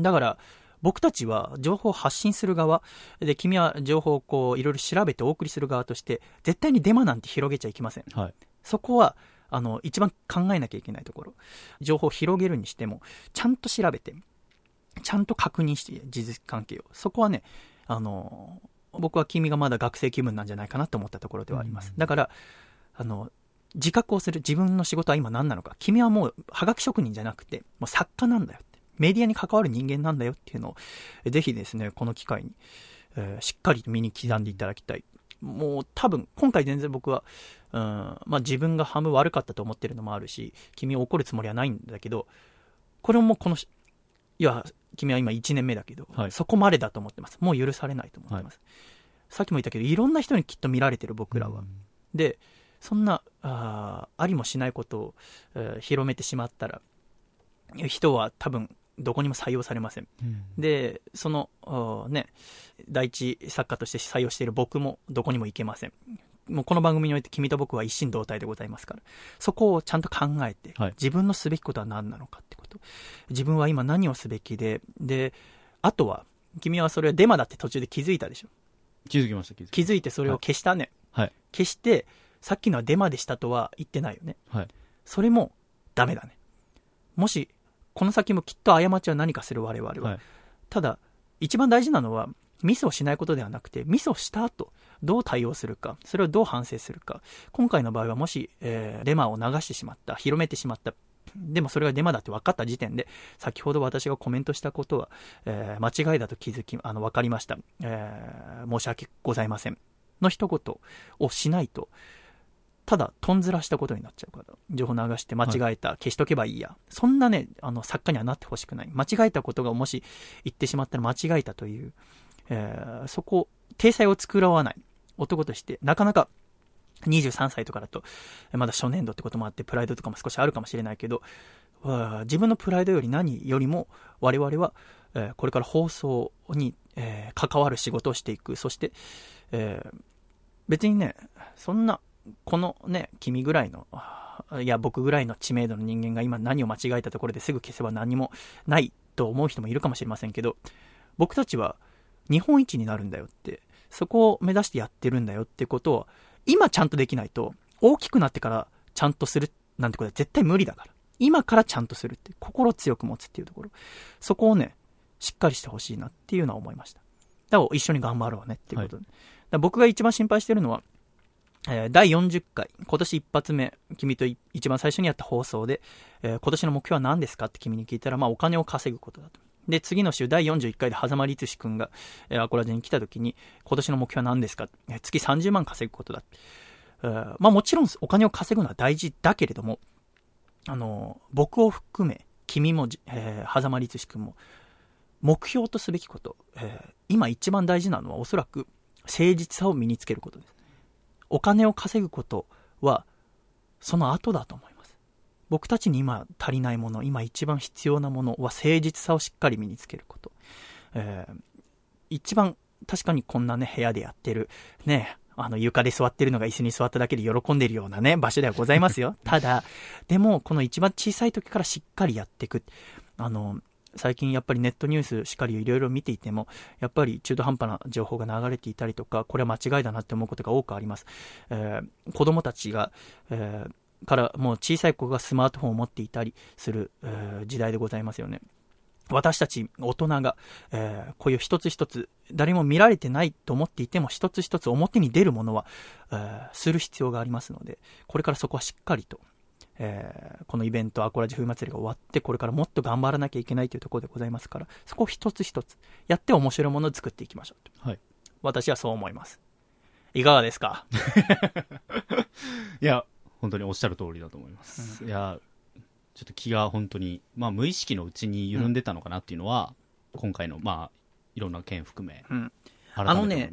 だから、僕たちは情報を発信する側、で、君は情報をこう、いろいろ調べてお送りする側として、絶対にデマなんて広げちゃいけません。はい。そこは、あの、一番考えなきゃいけないところ。情報を広げるにしても、ちゃんと調べて、ちゃんと確認して、事実関係を。そこはね、あの、僕は君がまだ学生気分なんじゃないかなと思ったところではあります。だから、あの、自覚をする自分の仕事は今何なのか。君はもう、はがき職人じゃなくて、もう作家なんだよって。メディアに関わる人間なんだよっていうのを、えぜひですね、この機会に、えーしっかりと身に刻んでいただきたい。もう多分、今回全然僕は、うん、まあ自分が半分悪かったと思ってるのもあるし、君を怒るつもりはないんだけど、これもこのし、いや、君は今1年目だけど、はいそこまでだと思ってます。もう許されないと思ってます。さっきも言ったけど、いろんな人にきっと見られてる僕らは。うんで、そんな、あーありもしないことを、えー広めてしまったら、人は多分、どこにも採用されません。で、その、ね、第一作家として採用している僕もどこにも行けません。もうこの番組において君と僕は一心同体でございますから、そこをちゃんと考えて、はい自分のすべきことは何なのかってこと。自分は今何をすべきで、で、あとは、君はそれはデマだって途中で気づいたでしょ。気づきました、気づき気づいてそれを消したね。はい。消して、さっきのはデマでしたとは言ってないよね。はい。それもダメだね。もし、この先もきっと過ちは何かする我々は。はい。ただ、一番大事なのは、ミスをしないことではなくて、ミスをした後、どう対応するか、それをどう反省するか。今回の場合はもし、えーデマを流してしまった、広めてしまった。でもそれがデマだって分かった時点で、先ほど私がコメントしたことは、えー間違いだと気づき、あの、分かりました。えー申し訳ございません。の一言をしないと、ただ、とんずらしたことになっちゃうから、情報流して間違えた、消しとけばいいや。そんなね、あの、作家にはなってほしくない。間違えたことがもし言ってしまったら間違えたという、えーそこ、体裁を作らわない男として、なかなか23歳とかだと、まだ初年度ってこともあって、プライドとかも少しあるかもしれないけど、自分のプライドより何よりも、我々は、えこれから放送に、え関わる仕事をしていく。そして、え別にね、そんな、このね、君ぐらいの、いや、僕ぐらいの知名度の人間が今何を間違えたところですぐ消せば何もないと思う人もいるかもしれませんけど、僕たちは日本一になるんだよって、そこを目指してやってるんだよってことを、今ちゃんとできないと、大きくなってからちゃんとするなんてことは絶対無理だから。今からちゃんとするって、心を強く持つっていうところ。そこをね、しっかりしてほしいなっていうのは思いました。だから一緒に頑張ろうねっていうことで。だから僕が一番心配してるのは、えー第40回、今年一発目、君とい一番最初にやった放送で、えー今年の目標は何ですかって君に聞いたら、まあお金を稼ぐことだと。で、次の週、第41回で狭間律志くんが、えーアコラジに来た時に、今年の目標は何ですか、えー月30万稼ぐことだ。えーまあもちろんお金を稼ぐのは大事だけれども、あの僕を含め、君も、えー、狭間律志くんも、目標とすべきこと、えー今一番大事なのはおそらく誠実さを身につけることです。お金を稼ぐことは、その後だと思います。僕たちに今足りないもの、今一番必要なものは誠実さをしっかり身につけること。えー一番確かにこんなね、部屋でやってる、ね、あの床で座ってるのが椅子に座っただけで喜んでるようなね、場所ではございますよ。ただ、でもこの一番小さい時からしっかりやっていく。あの、最近やっぱりネットニュースしっかりいろいろ見ていても、やっぱり中途半端な情報が流れていたりとか、これは間違いだなって思うことが多くあります。えー子供たちが、えーからもう小さい子がスマートフォンを持っていたりする、えー時代でございますよね。私たち大人が、えーこういう一つ一つ、誰も見られてないと思っていても、一つ一つ表に出るものは、えーする必要がありますので、これからそこはしっかりと、えーこのイベント、アコラジ冬祭りが終わって、これからもっと頑張らなきゃいけないというところでございますから、そこを一つ一つやって面白いものを作っていきましょうと。はい。私はそう思います。いかがですか？いや、本当におっしゃる通りだと思います。いや、ちょっと気が本当に、まあ無意識のうちに緩んでたのかなっていうのは、今回の、まあ、いろんな件含め、うん。改あのね。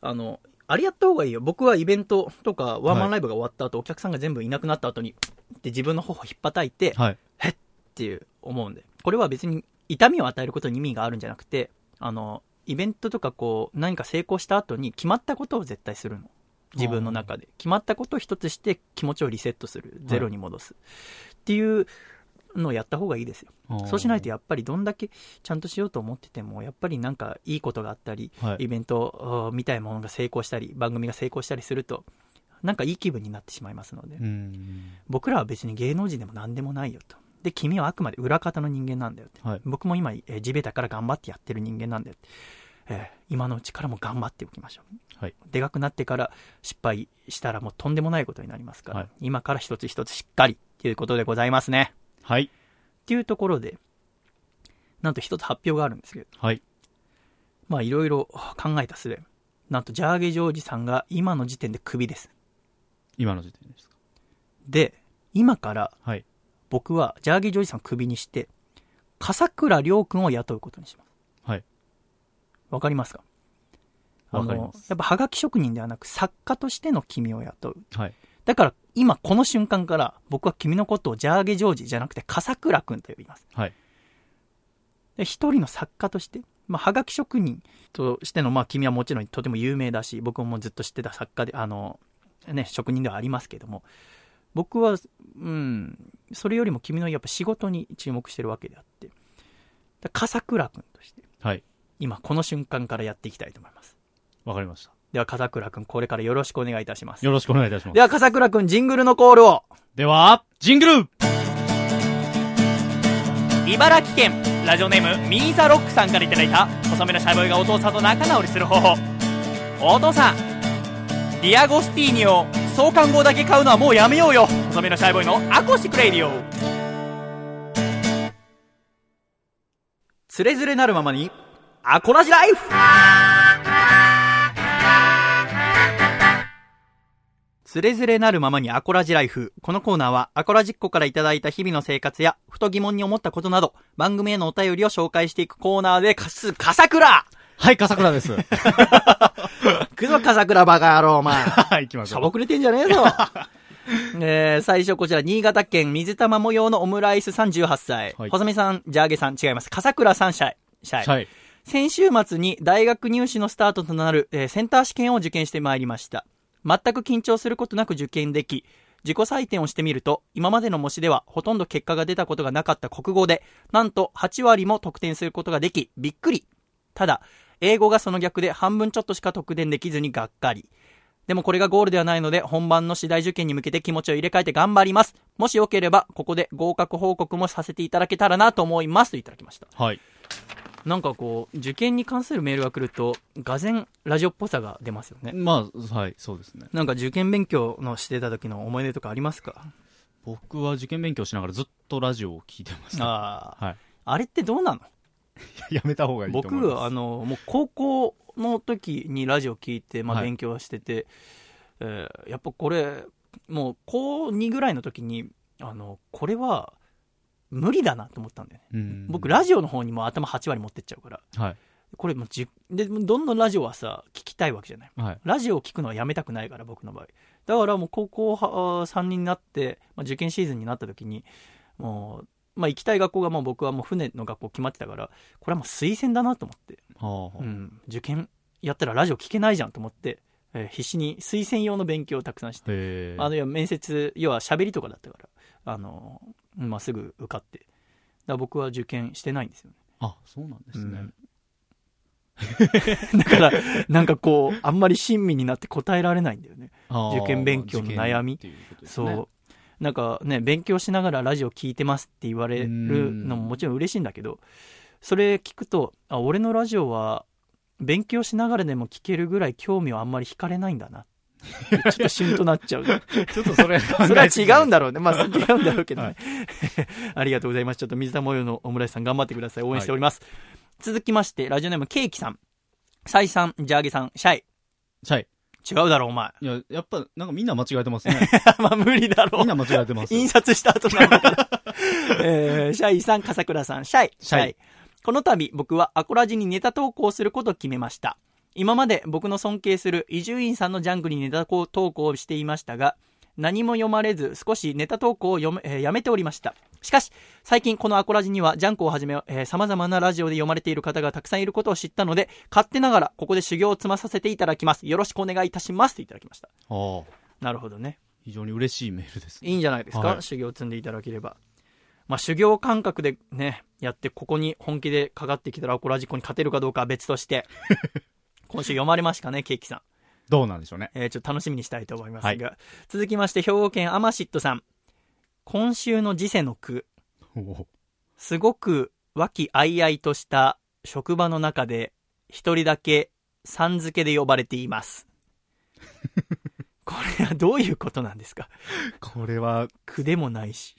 あの、あれやった方がいいよ。僕はイベントとかワンマンライブが終わった後、お客さんが全部いなくなった後に、で自分の頬を引っ叩いて、はい。っていう思うんで。これは別に痛みを与えることに意味があるんじゃなくて、あの、イベントとかこう、何か成功した後に決まったことを絶対するの。自分の中で。決まったことを一つして気持ちをリセットする。ゼロに戻す。っていうのをやった方がいいですよ。そうしないとやっぱりどんだけちゃんとしようと思ってても、やっぱりなんかいいことがあったり、はいイベントみたいなものが成功したり、番組が成功したりすると、なんかいい気分になってしまいますので、うん。僕らは別に芸能人でも何でもないよと。で、君はあくまで裏方の人間なんだよって。はい。僕も今、えー地べたから頑張ってやってる人間なんだよって。えー今のうちからも頑張っておきましょう。はい。でかくなってから失敗したらもうとんでもないことになりますから、はい今から一つ一つしっかりということでございますね。はい。っていうところで、なんと一つ発表があるんですけど、はい。まあいろいろ考えた末、なんとジャーゲジョージさんが今の時点でクビです。今の時点ですか。で、今からはい。僕はジャーゲジョージさんをクビにして、笠倉亮君を雇うことにします。はい。わかりますか？わかりまあのす。やっぱハガキ職人ではなく作家としての君を雇う。はい。だから今この瞬間から僕は君のことをジャーゲジョージじゃなくて笠倉君と呼びます。はい。で一人の作家として、まあ、はがき職人としての、まあ、君はもちろんとても有名だし、僕もずっと知ってた作家で、あの、ね、職人ではありますけども、僕は、うん、それよりも君のやっぱ仕事に注目してるわけであって、だ笠倉君として、はい。今この瞬間からやっていきたいと思います。わかりました。では、笠倉君、これからよろしくお願いいたします。よろしくお願いいたしますで。は、笠倉君、ジングルのコールを。では、ジングル茨城県ラジオネームミーザロックさんからいただいた細めのシャイボーイがお父さんと仲直りする方法お父さんディアゴスティーニを創刊号だけ買うのはもうやめようよ細身のシャイボーイの acoustic radio 。つれづれなるままにアコラジライフつれづれなるままにアコラジライフ。このコーナーは、アコラジっ子からいただいた日々の生活や、ふと疑問に思ったことなど、番組へのお便りを紹介していくコーナーで、かす、笠倉はい、笠倉です。くぞ笠倉バカ野郎、お前。はい、行きましょう。しょぼくれてんじゃねえぞ。えー、最初こちら、新潟県水玉模様のオムライス38歳。はい細見さん、ジャーゲさん、違います。笠倉さん、シャイ。シャイ。はい。先週末に大学入試のスタートとなる、えーセンター試験を受験してまいりました。全く緊張することなく受験でき、自己採点をしてみると、今までの模試ではほとんど結果が出たことがなかった国語で、なんと8割も得点することができ、びっくり。ただ、英語がその逆で半分ちょっとしか得点できずにがっかり。でもこれがゴールではないので、本番の次第受験に向けて気持ちを入れ替えて頑張ります。もしよければ、ここで合格報告もさせていただけたらなと思います。といただきました。はい。なんかこう、受験に関するメールが来ると、がぜんラジオっぽさが出ますよね。まあ、はい、そうですね。なんか受験勉強のしてた時の思い出とかありますか？僕は受験勉強しながらずっとラジオを聞いてました。ああ。はい。あれってどうなの？やめた方がいいと思います。僕、あの、もう高校の時にラジオ聞いて、まあはい勉強してて、えーやっぱこれ、もう高2ぐらいの時に、あの、これは無理だなと思ったんだよね。うん僕、ラジオの方にも頭8割持ってっちゃうから、はい。これもうじで、どんどんラジオはさ、聞きたいわけじゃない？はい。ラジオを聞くのはやめたくないから、僕の場合。だからもう高校3人になって、まあ、受験シーズンになった時に、もう、まあ行きたい学校がもう僕はもう船の学校決まってたから、これはもう推薦だなと思って、はあ、うん、受験やったらラジオ聞けないじゃんと思って、えー必死に推薦用の勉強をたくさんして。あのいや面接、要は喋りとかだったから、あの、まあ、すぐ受かって、だ僕は受験してないんですよね。あ、そうなんですね。うん だから、なんかこう、あんまり親身になって答えられないんだよね。受験勉強の悩みねそう。なんかね、勉強しながらラジオ聞いてますって言われるのももちろん嬉しいんだけど、それ聞くと、あ、俺のラジオは勉強しながらでも聞けるぐらい興味はあんまり惹かれないんだなっちょっとシュンとなっちゃう。ちょっとそれそれは違うんだろうね。まあ、違うんだろうけどね。ありがとうございます。ちょっと水溜模様のオムライスさん頑張ってください。応援しております。続きまして、ラジオネームケーキさん。サイさん、ジャーゲさん、シャイ。シャイ。違うだろ、お前。いや、やっぱ、なんかみんな間違えてますね。まあ、無理だろみん。な間違えてます。印刷した後なんだから。えー、シャイさん、笠倉さん、シャイ。シャイこの度、僕はアコラジにネタ投稿することを決めました。今まで僕の尊敬する伊集院さんのジャンクにネタ投稿をしていましたが、何も読まれず少しネタ投稿を読め、えーやめておりました。しかし、最近このアコラジにはジャンクをはじめ、えー様々なラジオで読まれている方がたくさんいることを知ったので、勝手ながらここで修行を積まさせていただきます。よろしくお願いいたします。といただきました。ああ、なるほどね。非常に嬉しいメールですね。いいんじゃないですか、はい修行を積んでいただければ。まあ、修行感覚でね、やって、ここに本気でかかってきたら、アコラジコに勝てるかどうかは別として、今週読まれましたかね、ケーキさん。どうなんでしょうね。えーちょっと楽しみにしたいと思いますが。はい続きまして、兵庫県アマシットさん。今週の時世の句、すごく和気あいあいとした職場の中で、一人だけさん付けで呼ばれています。これはどういうことなんですか？これは、句でもないし。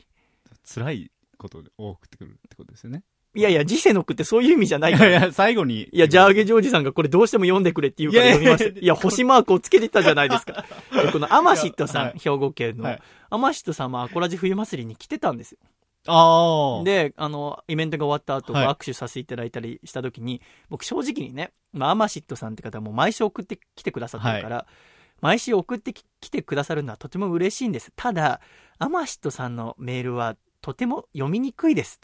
辛いことで多くってくるってことですよね。いやいや、時世の句ってそういう意味じゃないから。いやいや、最後に。いや、ジャーゲジョージさんがこれどうしても読んでくれって言うから読みました。いやいやいや、星マークをつけてたじゃないですか。でこのアマシットさん、はい兵庫県の、はいアマシットさんはアコラジ冬祭りに来てたんですよ。ああ。、で、あの、イベントが終わった後、はい握手させていただいたりした時に、僕正直にね、まあ、アマシットさんって方はもう毎週送ってきてくださってるから、毎週送ってき来てくださるのはとても嬉しいんです。ただ、アマシットさんのメールはとても読みにくいです。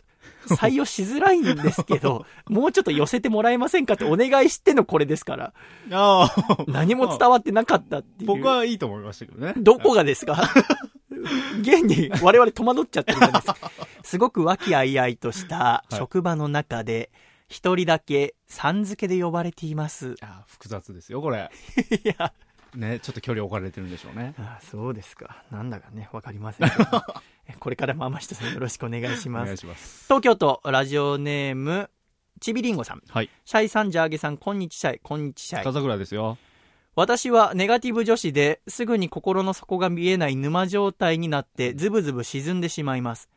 採用しづらいんですけど、もうちょっと寄せてもらえませんかってお願いしてのこれですから、ああ。何も伝わってなかったっていう。僕はいいと思いましたけどね。どこがですか？現に我々戸惑っちゃってるじゃないですか。すごく和気あいあいとしたはい職場の中で、一人だけさん付けで呼ばれています。ああ複雑ですよ、これ。いや、ね、ちょっと距離置かれてるんでしょうね。あそうですか。なんだかね、わかりませんけど これからも天下さんよろしくお願いしお願います。します。東京都ラジオネーム、ちびりんごさん。はい。シャイさん、ジャーゲさん、こんにちシャイ、こんにちシャイ。風桜ですよ。私はネガティブ女子ですぐに心の底が見えない沼状態になってズブズブ沈んでしまいます。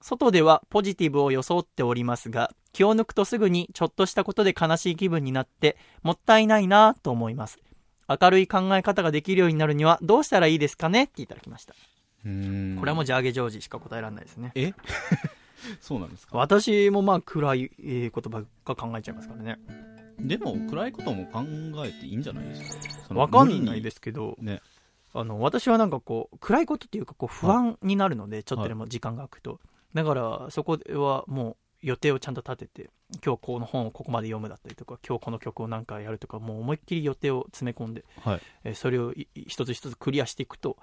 外ではポジティブを装っておりますが、気を抜くとすぐにちょっとしたことで悲しい気分になってもったいないなぁと思います。明るい考え方ができるようになるにはどうしたらいいですかね？っていただきました。これはもうジャーゲジョージしか答えられないですね。え？そうなんですか？私もまあ暗いえーことばっか考えちゃいますからね。でも、暗いことも考えていいんじゃないですか？わかんないですけど、ね。あの、私はなんかこう、暗いことっていうか、こう、不安になるので、ちょっとでも時間が空くと。だから、そこはもう、予定をちゃんと立てて、今日この本をここまで読むだったりとか、今日この曲を何かやるとか、もう思いっきり予定を詰め込んで、はい。えーそれをいい一つ一つクリアしていくと、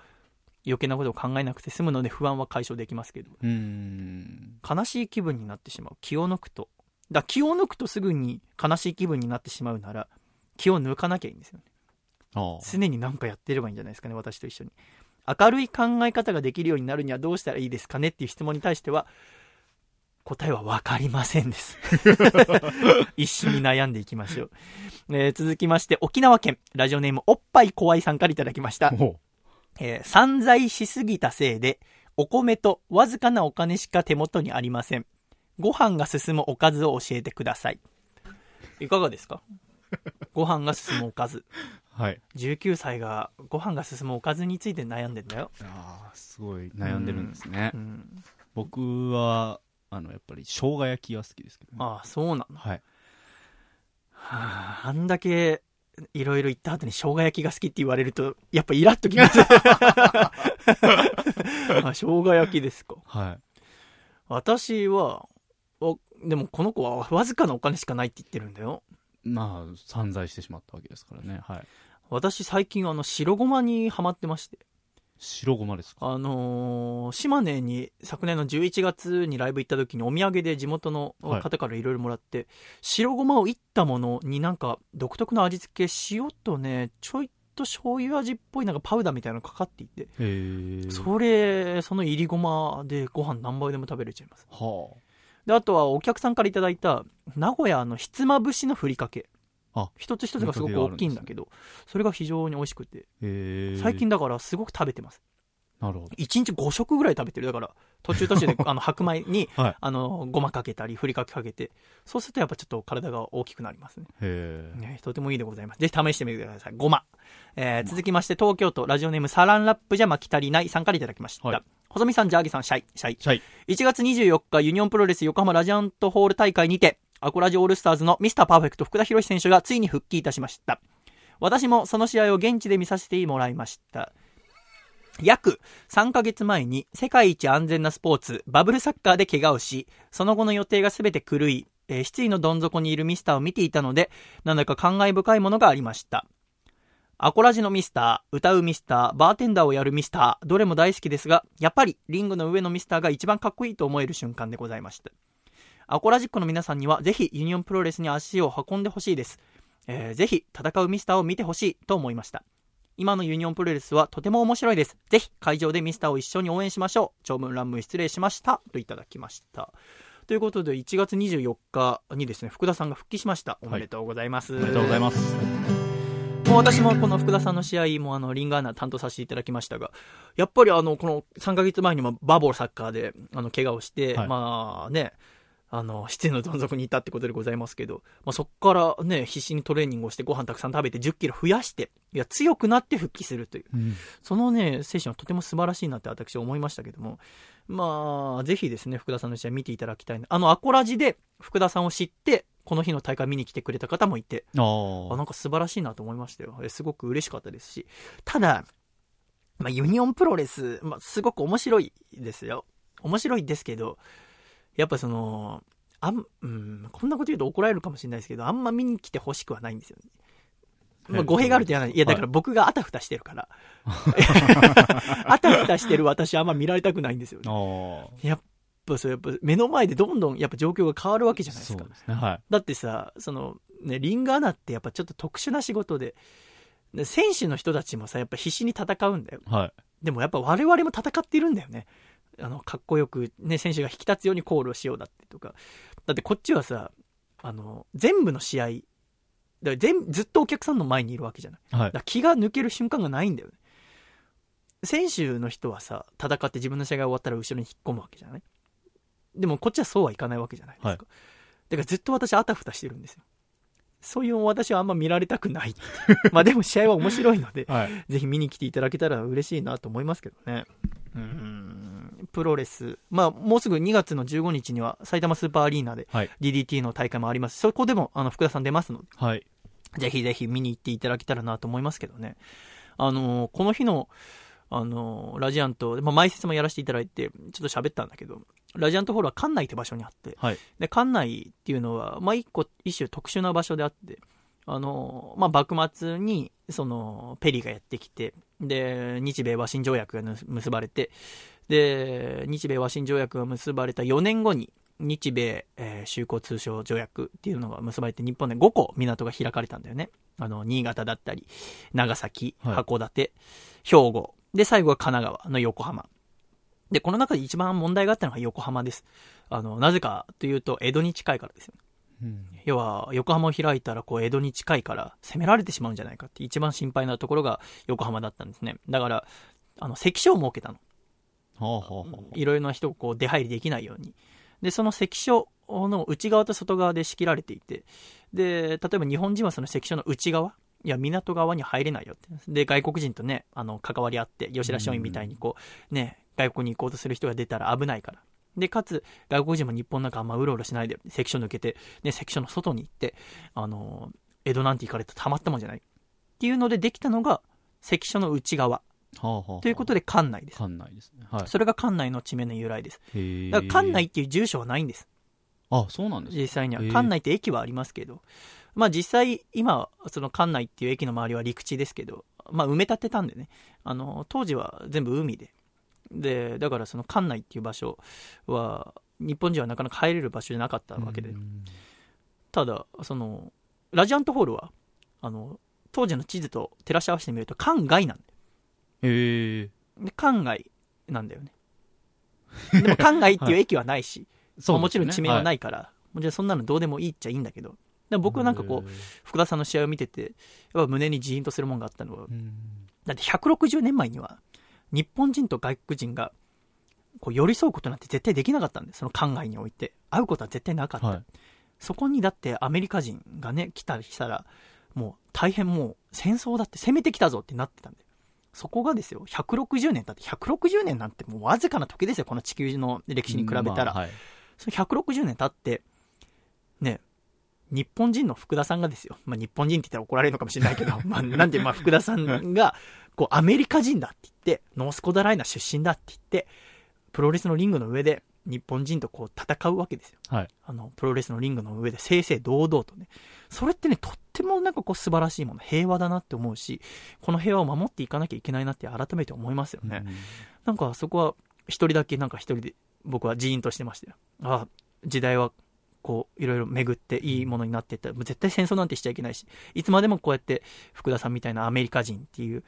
余計なことを考えなくて済むので、不安は解消できますけど。悲しい気分になってしまう。気を抜くと。だ気を抜くとすぐに悲しい気分になってしまうなら、気を抜かなきゃいいんですよね。常に何かやってればいいんじゃないですかね、私と一緒に。明るい考え方ができるようになるにはどうしたらいいですかねっていう質問に対しては、答えは分かりませんです。一緒に悩んでいきましょう。えー続きまして、沖縄県、ラジオネームおっぱい怖いさんからいただきました。えー散財しすぎたせいで、お米とわずかなお金しか手元にありません。ご飯が進むおかずを教えてください。いかがですか？ご飯が進むおかず。はい。19歳がご飯が進むおかずについて悩んでんだよ。ああ、すごい悩んでるんですね。うん。僕は、あの、やっぱり、生姜焼きが好きですけどね。ああ、そうなの。はい。はあ、あんだけ、いろいろ言った後に生姜焼きが好きって言われると、やっぱイラッときます。あ生姜焼きですか。はい。私は、おでもこの子はわずかなお金しかないって言ってるんだよ。まあ、散財してしまったわけですからね。はい。私最近あの白ごまにハマってまして。白ごまですか？あのー島根に昨年の11月にライブ行った時にお土産で地元の方からい。ろいろもらって、白ごまをいったものになんか独特の味付け塩とねちょいと醤油味っぽいなんかパウダーみたいなのがかかっていて、へえ。それそのいりごまでご飯何杯でも食べれちゃいます。はであとはお客さんからいただいた名古屋のひつまぶしのふりかけあ一つ一つがすごく大きいんだけど、それが非常に美味しくて。最近だからすごく食べてます。なるほど。1日5食ぐらい食べてる。だから、途中途中で あの白米に、はいあの、ごまかけたり、ふりかけかけて、そうするとやっぱちょっと体が大きくなりますね。ね、とてもいいでございます。ぜひ試してみてください。ごま。えー、続きまして、東京都ラジオネームサランラップじゃ巻き足りないさんからいただきました。はい細身さん、ジャーギさん、シャイ、シャイ。シャイ。1月24日、ユニオンプロレス横浜ラジアントホール大会にて、アコラジオールスターズのミスターパーフェクト福田博選手がついに復帰いたしました。私もその試合を現地で見させてもらいました。約3ヶ月前に世界一安全なスポーツ、バブルサッカーで怪我をし、その後の予定が全て狂い、えー失意のどん底にいるミスターを見ていたので、なんだか感慨深いものがありました。アコラジのミスター、歌うミスター、バーテンダーをやるミスター、どれも大好きですが、やっぱりリングの上のミスターが一番かっこいいと思える瞬間でございました。アコラジっ子の皆さんには、ぜひユニオンプロレスに足を運んでほしいです。えーぜひ戦うミスターを見てほしいと思いました。今のユニオンプロレスはとても面白いです。ぜひ会場でミスターを一緒に応援しましょう。長文乱文失礼しました。といただきました。ということで、1月24日にですね、福田さんが復帰しました。おめでとうございます。おめでとうございます。もう私もこの福田さんの試合もあのリンガーナ担当させていただきましたが、やっぱりあのこの3ヶ月前にもバボーサッカーであの怪我をして、はいまあね、あの、失意のどん底にいたってことでございますけど、まあ、そこからね、必死にトレーニングをしてご飯たくさん食べて10キロ増やして、いや、強くなって復帰するという、うんそのね、精神はとても素晴らしいなって私は思いましたけども、まあ、ぜひですね、福田さんの試合見ていただきたいな。あの、アコラジで福田さんを知って、この日の大会見に来てくれた方もいて、あ。なんか素晴らしいなと思いましたよ。えすごく嬉しかったですし。ただ、まあ、ユニオンプロレス、まあ、すごく面白いですよ。面白いですけど、やっぱその、あん、うん、こんなこと言うと怒られるかもしれないですけど、あんま見に来てほしくはないんですよね。まあ、語弊があると言わない。いや、だから僕があたふたしてるから。あたふたしてる私あんま見られたくないんですよね。やっぱそう、やっぱ目の前でどんどんやっぱ状況が変わるわけじゃないですかすね。はい。だってさ、その、ね、リングアナってやっぱちょっと特殊な仕事で、で選手の人たちもさ、やっぱ必死に戦うんだよ。はい。でもやっぱ我々も戦っているんだよね。あの、かっこよくね、選手が引き立つようにコールをしようだってとか。だってこっちはさ、あの、全部の試合、だ全ずっとお客さんの前にいるわけじゃない。はいだ気が抜ける瞬間がないんだよね。選手の人はさ、戦って自分の試合が終わったら後ろに引っ込むわけじゃないでもこっちはそうはいかないわけじゃないですか。はいだからずっと私あたふたしてるんですよ。そういう私はあんま見られたくない。まあでも試合は面白いので、はい。ぜひ見に来ていただけたら嬉しいなと思いますけどね。うーん、プロレス。まあもうすぐ2月の15日には埼玉スーパーアリーナではい。DDT の大会もあります。そこでもあの福田さん出ますので、はい。ぜひぜひ見に行っていただけたらなと思いますけどね。あのーこの日の、あのーラジアント、まあ、前説もやらせていただいて、ちょっと喋ったんだけど、ラジアントホールは館内って場所にあって、はい。で、館内っていうのは、まあ、一個、一種特殊な場所であって、あのーまあ、幕末に、その、ペリーがやってきて、で、日米和親条約がぬ結ばれて、で、日米和親条約が結ばれた4年後に、日米、えー修好通商条約っていうのが結ばれて、日本で5個港が開かれたんだよね。あの、新潟だったり、長崎、はい函館、兵庫、で、最後は神奈川の横浜。で、この中で一番問題があったのが横浜です。あの、なぜかというと、江戸に近いからですよ。うん。要は、横浜を開いたら、こう、江戸に近いから、攻められてしまうんじゃないかって、一番心配なところが横浜だったんですね。だから、あの、関所を設けたの。いろいろな人がこう、出入りできないように。で、その関所の内側と外側で仕切られていて、で、例えば日本人はその関所の内側、いや、港側に入れないよって。で、外国人とね、あの、関わり合って、吉田松陰みたいにこう、ね、外国に行こうとする人が出たら危ないから。で、かつ、外国人も日本なんかあんまうろうろしないで、関所抜けて、ね、関所の外に行って、あの、江戸なんて行かれたらたまったもんじゃない。っていうのでできたのが、関所の内側。ということで、館内です。館内ですね。はい。それが館内の地名の由来です。だから館内っていう住所はないんです。あ、そうなんですね実際には。館内って駅はありますけど。まあ実際、今、その館内っていう駅の周りは陸地ですけど、まあ埋め立てたんでね。あの、当時は全部海で。で、だからその館内っていう場所は、日本人はなかなか入れる場所じゃなかったわけでう。んただ、その、ラジアントホールは、あの、当時の地図と照らし合わせてみると、館外なんだよ。へえ。で、館外なんだよね。でも館外っていう駅はないし、まあもちろん地名はないいから、もちろんそんなのどうでもいいっちゃいいんだけど、で僕はなんかこう、福田さんの試合を見てて、やっぱ胸にジーンとするもんがあったのは、うんだって160年前には、日本人と外国人が、こう寄り添うことなんて絶対できなかったんで、その考えにおいて。会うことは絶対なかった。はいそこにだってアメリカ人がね、来たりしたら、もう大変もう戦争だって攻めてきたぞってなってたんで。そこがですよ、160年だって160年なんてもうわずかな時ですよ、この地球の歴史に比べたら。まあはいその160年経って、ね、日本人の福田さんがですよ、まあ、日本人って言ったら怒られるのかもしれないけど、まあ、なんで、まあ、福田さんが、こう、アメリカ人だって言って、ノースコダライナ出身だって言って、プロレスのリングの上で、日本人とこう戦うわけですよ。はいあの、プロレスのリングの上で正々堂々とね。それってね、とってもなんかこう素晴らしいもの、平和だなって思うし、この平和を守っていかなきゃいけないなって改めて思いますよね。なんかそこは一人だけなんか一人で僕はジーンとしてましたよ。ああ、時代はこういろいろ巡っていいものになっていった。もう絶対戦争なんてしちゃいけないし、いつまでもこうやって福田さんみたいなアメリカ人っていう、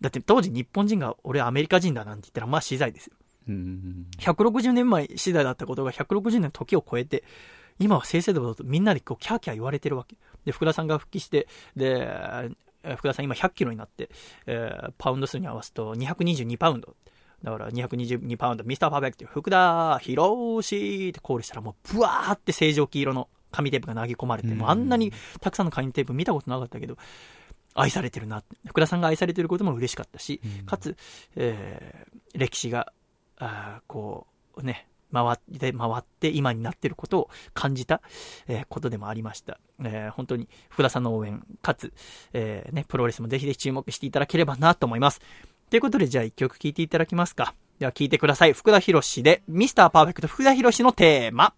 だって当時日本人が俺アメリカ人だなんて言ったらまあ死罪ですよ。うん160年前死罪だったことが160年の時を超えて、今は正々堂々とみんなでこうキャーキャー言われてるわけ。で、福田さんが復帰して、で、えー福田さん今100キロになって、えーパウンド数に合わすと222パウンド。だから222パウンド、ミスターパーフェクト、福田博士ってコールしたらもうブワーって正常期色の紙テープが投げ込まれて、うんもうあんなにたくさんの紙テープ見たことなかったけど、愛されてるな。福田さんが愛されてることも嬉しかったし、うんかつ、えー歴史が、あこう、ね、回って、回って今になってることを感じた、えーことでもありました。えー本当に福田さんの応援、かつ、えーね、プロレスもぜひぜひ注目していただければなと思います。ということで、じゃあ一曲聴いていただきますか。では聴いてください。福田博士で、ミスターパーフェクト福田博士のテーマ。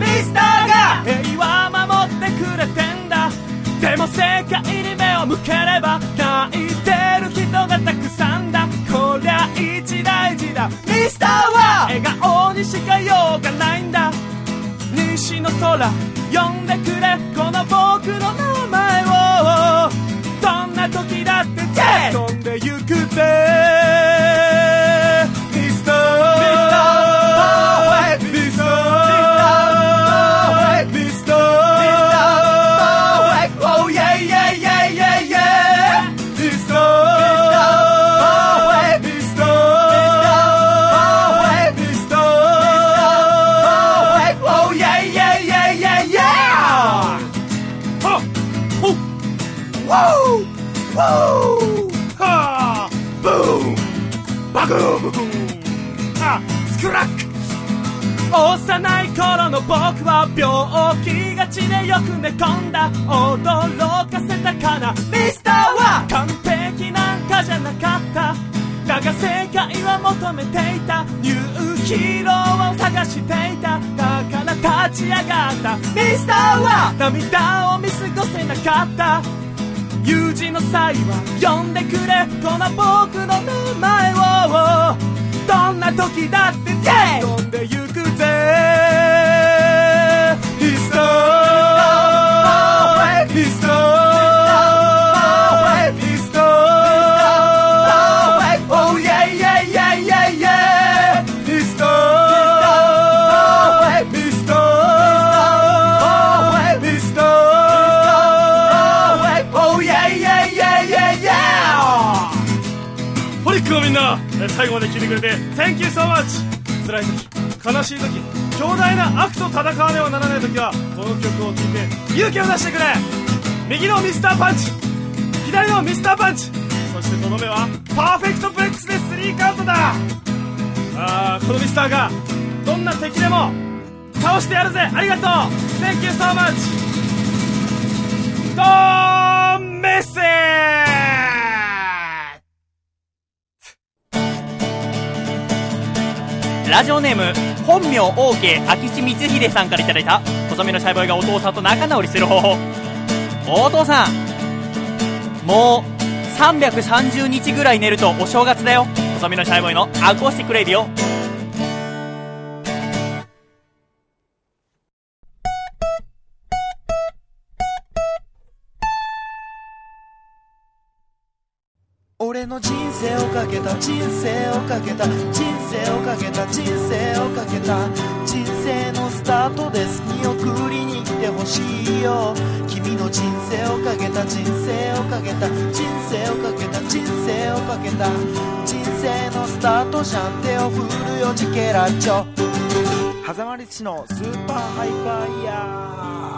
ミスターが平和守ってくれてんだ。でも世界に目を向ければ泣いてる人がたくさんだ。こりゃ一大事だ。ミスターは笑顔にしか用がないんだ。西の空呼んでくれ。この僕の名前を。頃の僕は病気がちでよく寝込んだ驚かせたかな。ミスターは完璧なんかじゃなかった。だが世界は求めていた。ニューヒーローを探していた。だから立ち上がった。ミスターは涙を見過ごせなかった。有事の際は呼んでくれ。この僕の名前を。どんな時だって飛んでゆくぜ。Thank you so much 辛い時悲しい時強大な悪と戦わねばならない時はこの曲を聴いて勇気を出してくれ。右のミスターパンチ左のミスターパンチそしてとどめはパーフェクトブレックスでスリーカウントだ。あーこのミスターがどんな敵でも倒してやるぜ。ありがとう。Thank you so much ドーンラジオネーム本名 OK 明智光秀さんから頂いた細身のシャイボーイがお父さんと仲直りする方法。お父さんもう330日ぐらい寝るとお正月だよ。細身のシャイボーイの acoustic radio。俺の人生をかけた人生をかけた人生をかけた人生をかけた人生のスタートです。見送りに来てほしいよ。君の人生をかけた人生をかけた人生をかけた人生をかけた人生のスタートじゃん。手を振るよジケラチョ。狭間つ師のスーパーハイパーイヤー。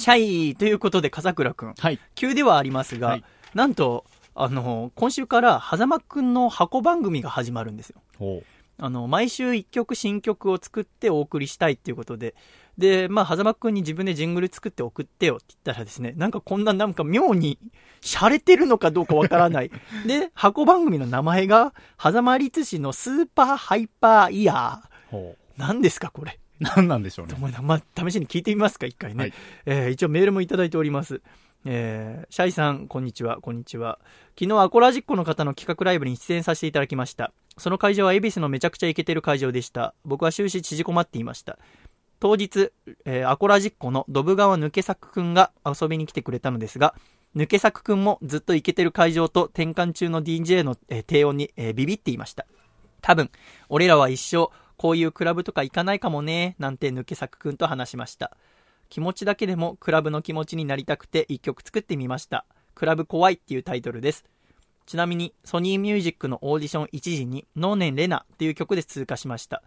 シャイということで、笠倉くん。はい。急ではありますが、はい、なんと、あの、今週から、狭間くんの箱番組が始まるんですよ。あの、毎週1曲新曲を作ってお送りしたいっていうことで、で、まあ、狭間くんに自分でジングル作って送ってよって言ったらですね、なんかこんななんか妙に、洒落てるのかどうかわからない。で、箱番組の名前が、狭間律師のスーパーハイパーイヤー。何ですかこれ。何なんでしょうね。まあ、試しに聞いてみますか、一回ね。はい、えー、一応メールもいただいております。えー、シャイさん、こんにちは、こんにちは。昨日、アコラジッコの方の企画ライブに出演させていただきました。その会場は恵比寿のめちゃくちゃイケてる会場でした。僕は終始縮こまっていました。当日、えー、アコラジッコのドブ川抜け作くんが遊びに来てくれたのですが、抜け作くんもずっとイケてる会場と転換中の DJ の、えー、低音に、えー、ビビっていました。多分、俺らは一生こういうクラブとか行かないかもね、なんて抜け作くんと話しました。気持ちだけでもクラブの気持ちになりたくて一曲作ってみました。クラブ怖いっていうタイトルです。ちなみに、ソニーミュージックのオーディション1時に、ノーネンレナっていう曲で通過しました。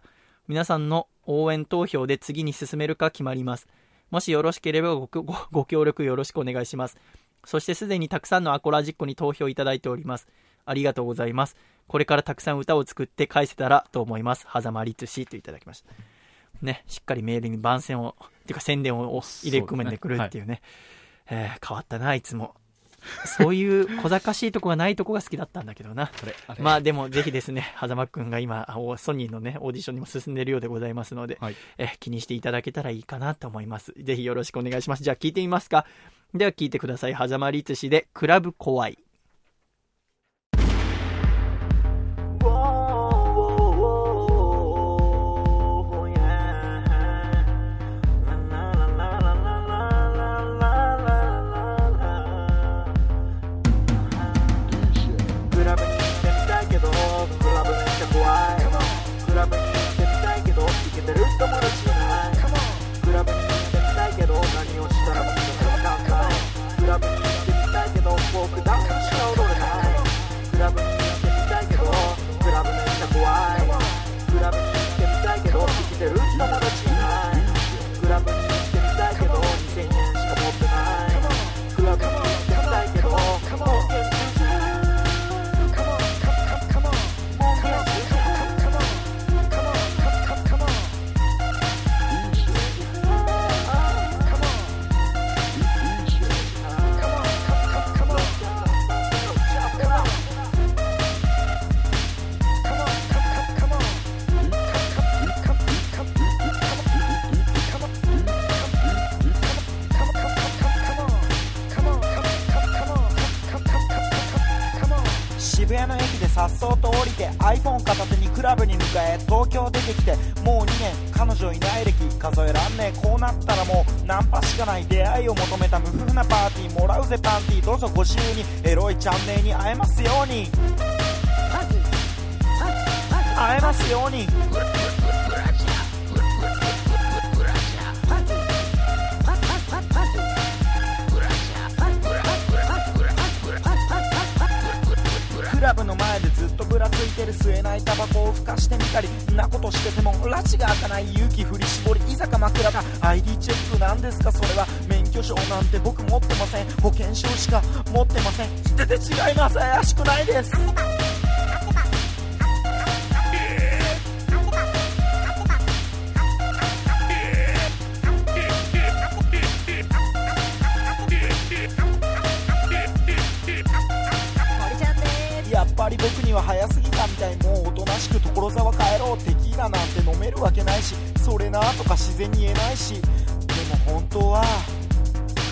皆さんの応援投票で次に進めるか決まります。もしよろしければごご協力よろしくお願いします。そしてすでにたくさんのアコラジックに投票いただいております。ありがとうございます。これからたくさん歌を作って返せたらと思います。狭間律師といただきました。ね、しっかりメールに番宣を、っていうか宣伝を入れ込めてくるっていうね。う、ねはい、えー、変わったな、いつも。そういう小賢しいとこがないとこが好きだったんだけどな。まあでもぜひですね、狭間くんが今、ソニーのね、オーディションにも進んでいるようでございますので、はい、え気にしていただけたらいいかなと思います。ぜひよろしくお願いします。じゃあ聞いてみますか。では聞いてください。狭間律師で、クラブ怖い。でさっと降りて iPhone 片手にクラブに向かえ東京出てきてもう2年彼女いない歴数えらんねえ。こうなったらもうナンパしかない出会いを求めた無夫婦なパーティーもらうぜパンティーどうぞご自由にエロいチャンネルに会えますように。会えますように。クラブの前っとぶらついてる吸えないタバコをふかしてみたりんなことしてても拉致が開かない勇気振り絞りいざか枕か ID チェックなんですか？それは免許証なんて僕持ってません。保険証しか持ってません。知ってて違います。怪しくないです。体もうおとなしく所沢帰ろう。テキーラなんて飲めるわけないし。それなとか自然に言えないし。でも本当は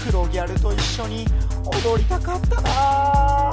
黒ギャルと一緒に踊りたかったな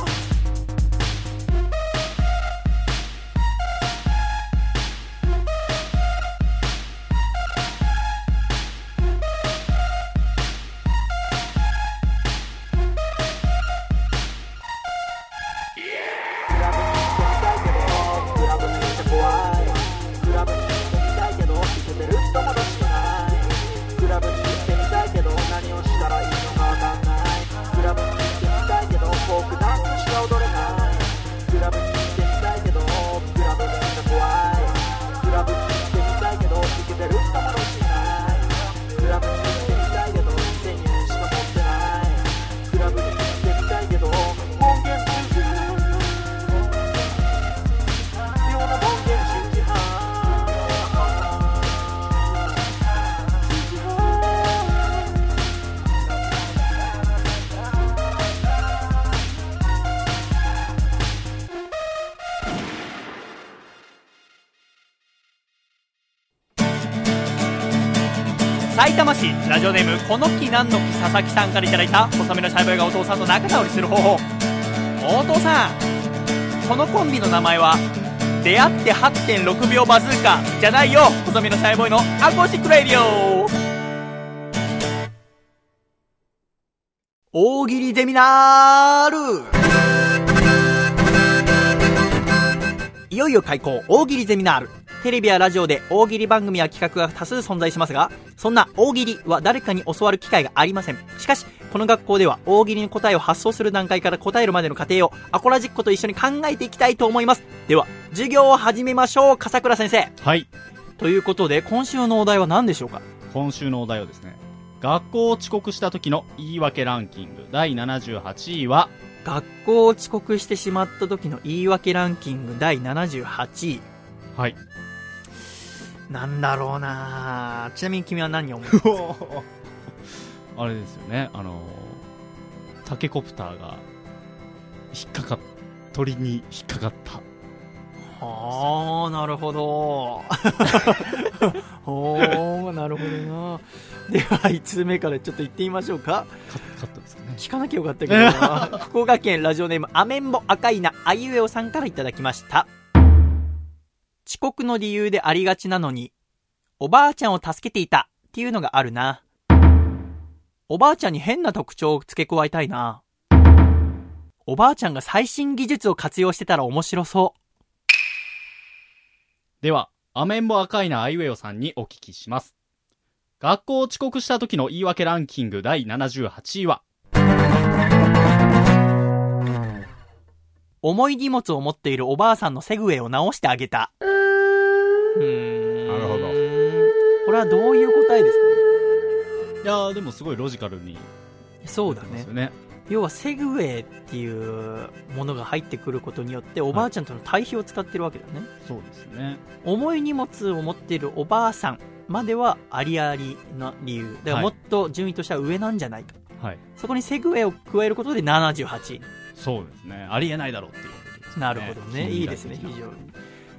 市ラジオネームこの木なんの木佐々木さんからいただいた細身のシャイボーイがお父さんと仲直りする方法。お父さんこのコンビの名前は出会って8.6秒バズーカじゃないよ細身のシャイボーイの acoustic radio。大喜利ゼミナール。いよいよ開講大喜利ゼミナール。テレビやラジオで大喜利番組や企画が多数存在しますが、そんな大喜利は誰かに教わる機会がありません。しかし、この学校では大喜利の答えを発想する段階から答えるまでの過程をアコラジッコと一緒に考えていきたいと思います。では、授業を始めましょう、笠倉先生。はい。ということで、今週のお題は何でしょうか？今週のお題はですね、学校を遅刻した時の言い訳ランキング第78位は、学校を遅刻してしまった時の言い訳ランキング第78位。はい。なんだろうなちなみに君は何を思う？あれですよね、あのタケコプターが、引っかかっ、鳥に引っかかった。はあ、なるほど。ほー、なるほどな。では、5つ目からちょっと行ってみましょうか。カカットですかね。聞かなきゃよかったけどな。福岡県ラジオネーム、アメンボ赤いなあいうえおさんからいただきました。遅刻の理由でありがちなのに、おばあちゃんを助けていたっていうのがあるな。おばあちゃんに変な特徴を付け加えたいな。おばあちゃんが最新技術を活用してたら面白そう。では、アメンボ赤いなアイウェイオさんにお聞きします。学校を遅刻した時の言い訳ランキング第78位は、重い荷物を持っているおばあさんのセグウェイを直してあげた。うーんなるほどこれはどういう答えですかね？いやーでもすごいロジカルにそうだねですよ。ね。要はセグウェイっていうものが入ってくることによっておばあちゃんとの対比を使ってるわけだね。そうですね。重い荷物を持っているおばあさんまではありありな理由。だからもっと順位としては上なんじゃないか。はい。そこにセグウェイを加えることで78。そうですね。ありえないだろうっていうことですね。なるほどね。いいですね、非非常に。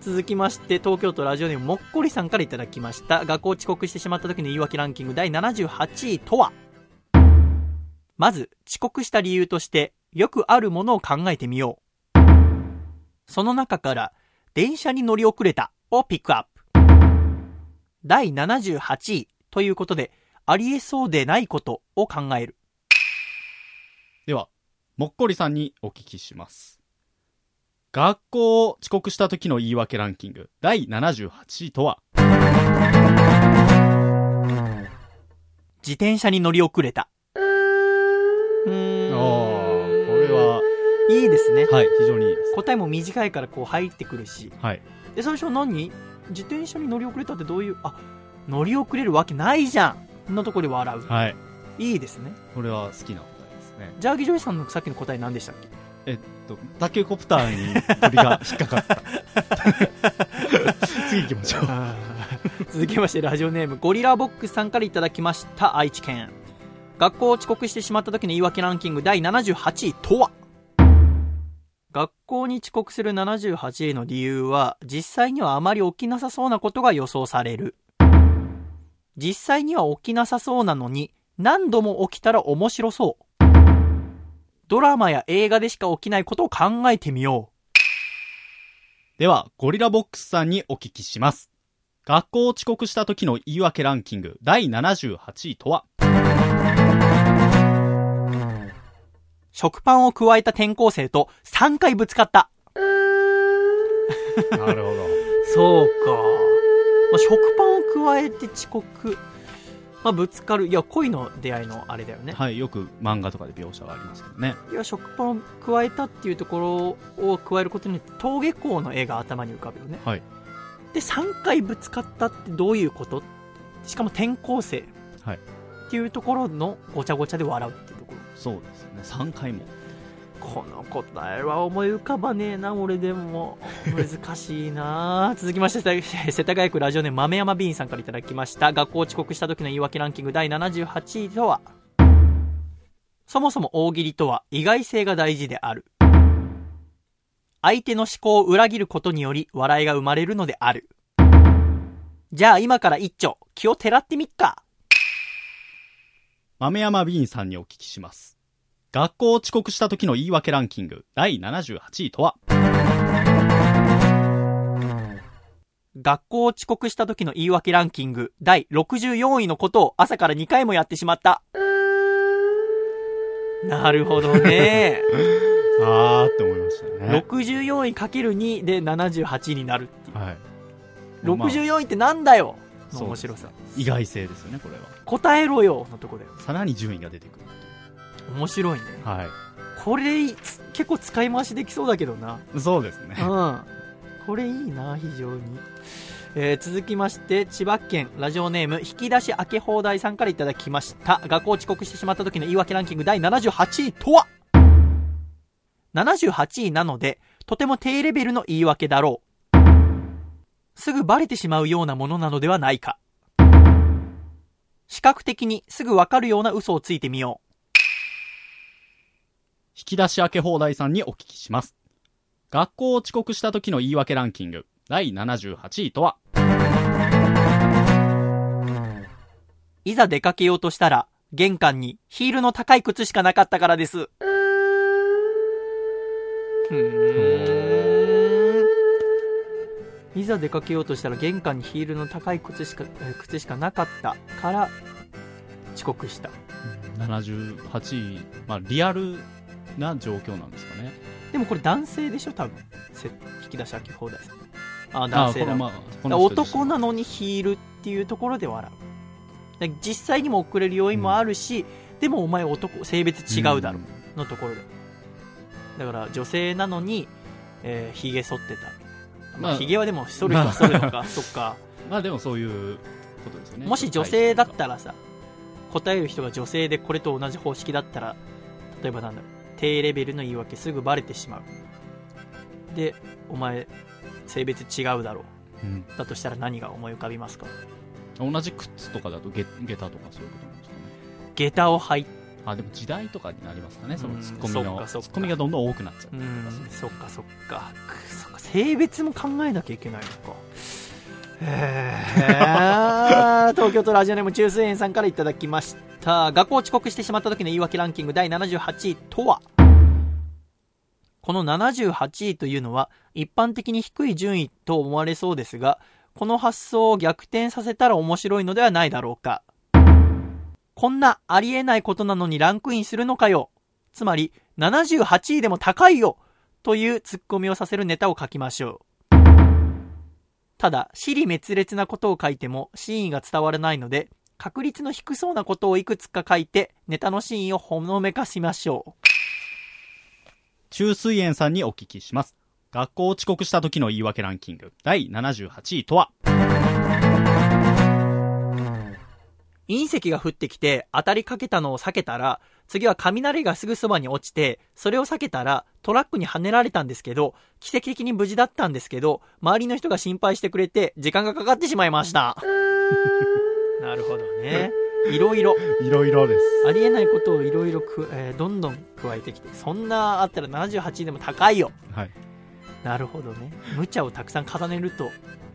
続きまして、東京都ラジオネームもっこりさんからいただきました。学校遅刻してしまった時の言い訳ランキング第78位とは？まず、遅刻した理由として、よくあるものを考えてみよう。その中から、電車に乗り遅れたをピックアップ。第78位ということで、ありえそうでないことを考える。では、もっこりさんにお聞きします。学校を遅刻した時の言い訳ランキング第78位とは？自転車に乗り遅れた。うーん。これは、いいですね。はい、非常にいいです。答えも短いからこう入ってくるし。はい。で、最初何？自転車に乗り遅れたってどういう、あ、乗り遅れるわけないじゃん。こんなところで笑う。はい。いいですね。これは好きな答えですね。ジャーギージョイさんのさっきの答え何でしたっけ？えっと、タケコプターに鳥が引っかかった。次行きましょう。続きましてラジオネームゴリラボックスさんからいただきました愛知県学校を遅刻してしまった時の言い訳ランキング第78位とは？学校に遅刻する 78A の理由は、実際にはあまり起きなさそうなことが予想される。実際には起きなさそうなのに、何度も起きたら面白そう。ドラマや映画でしか起きないことを考えてみよでは、ゴリラボックスさんにお聞きします。学校を遅刻した時の言い訳ランキング第78位とは？う。食パンを加えた転校生と3回ぶつかった。なるほど。そうか。まあ、食パンを加えて遅刻。まあ、ぶつかる。いや、恋の出会いのあれだよね。はい、よく漫画とかで描写がありますけどね。いや、食パンを加えたっていうところを加えることによって、登下校の絵が頭に浮かぶよね。はい。で、3回ぶつかったってどういうこと？しかも転校生。はいっていうところのごちゃごちゃで笑うっていうところ。そうですね。3回も。この答えは思い浮かばねえな、俺でも。難しいな 続きまして、世田谷区ラジオネーム豆山ビーンさんからいただきました。学校遅刻した時の言い訳ランキング第78位とは、そもそも大喜利とは意外性が大事である。相手の思考を裏切ることにより笑いが生まれるのである。じゃあ今から一丁、気をてらってみっか。豆山ビーンさんにお聞きします。学校を遅刻した時の言い訳ランキング第78位とは？学校を遅刻した時の言い訳ランキング第64位のことを朝から2回もやってしまった。なるほどね。あーって思いましたね。64位かける2で78になるっていう。はい。64位ってなんだよのそう面白さ。意外性ですよね、これは。答えろよのとこだよ。さらに順位が出てくる。面白いね。はこれ、つ結構使い回しできそうだけどな。い。そうですね。うん。これいいな、非常に。えー続きまして、千葉県ラジオネーム、引き出し開け放題さんからいただきました。学校遅刻してしまった時の言い訳ランキング第78位とは ?78 位なので、とても低レベルの言い訳だろう。すぐバレてしまうようなものなのではないか。視覚的にすぐわかるような嘘をついてみよう。引き出し開け放題さんにお聞きします。学校を遅刻した時の言い訳ランキング第78位とは？いざ出かけようとしたら、玄関にヒールの高い靴しかなかったからです。いざ出かけようとしたら玄関にヒールの高い靴しか、えー靴しかなかったから、遅刻した。78位、まあリアルな状況なんですかね。でもこれ男性でしょ？多分。せ引き出し開き放題さん。あ、男性だ。まあ男なのにヒールっていうところで笑う。実際にも遅れる要因もあるし、でもお前男、性別違うだろ。んのところだよだから女性なのに、えー、髭剃ってた。まあ、まあ髭はでも剃る人は剃るのか、そっか。まあでもそういうことですよね。もし女性だったらさ、答える人が女性でこれと同じ方式だったら、例えばなんだろう、低レベルの言い訳すぐバレてしまう。で、お前、性別違うだろうんう。だとしたら何が思い浮かびますか？同じ靴とかだと下下駄とかそういうことなんですかね？下駄を履いあ、でも時代とかになりますかね、そのうんツッコミの。ツッコミがどんどん多くなっちゃう。うん、そっかそっか。くそっか、性別も考えなきゃいけないのか。東京都ラジオネーム中水園さんからいただきました。学校遅刻してしまった時の言い訳ランキング第78位とは？この78位というのは一般的に低い順位と思われそうですが、この発想を逆転させたら面白いのではないだろうか。こんなありえないことなのにランクインするのかよ。つまり、78位でも高いよというツッコミをさせるネタを書きましょう。ただ、尻滅裂なことを書いても真意が伝わらないので、確率の低そうなことをいくつか書いて、ネタの真意をほのめかしましょう。中水園さんにお聞きします。学校遅刻した時の言い訳ランキング第78位とは？隕石が降ってきて当たりかけたのを避けたら、次は雷がすぐそばに落ちて、それを避けたらトラックに跳ねられたんですけど、奇跡的に無事だったんですけど、周りの人が心配してくれて、時間がかかってしまいました。なるほどね。いろいろいろいろです。ありえないことをいろいろく、えーどんどん加えてきてそんなあったら78でも高いよはい。なるほどね無茶をたくさん重ねると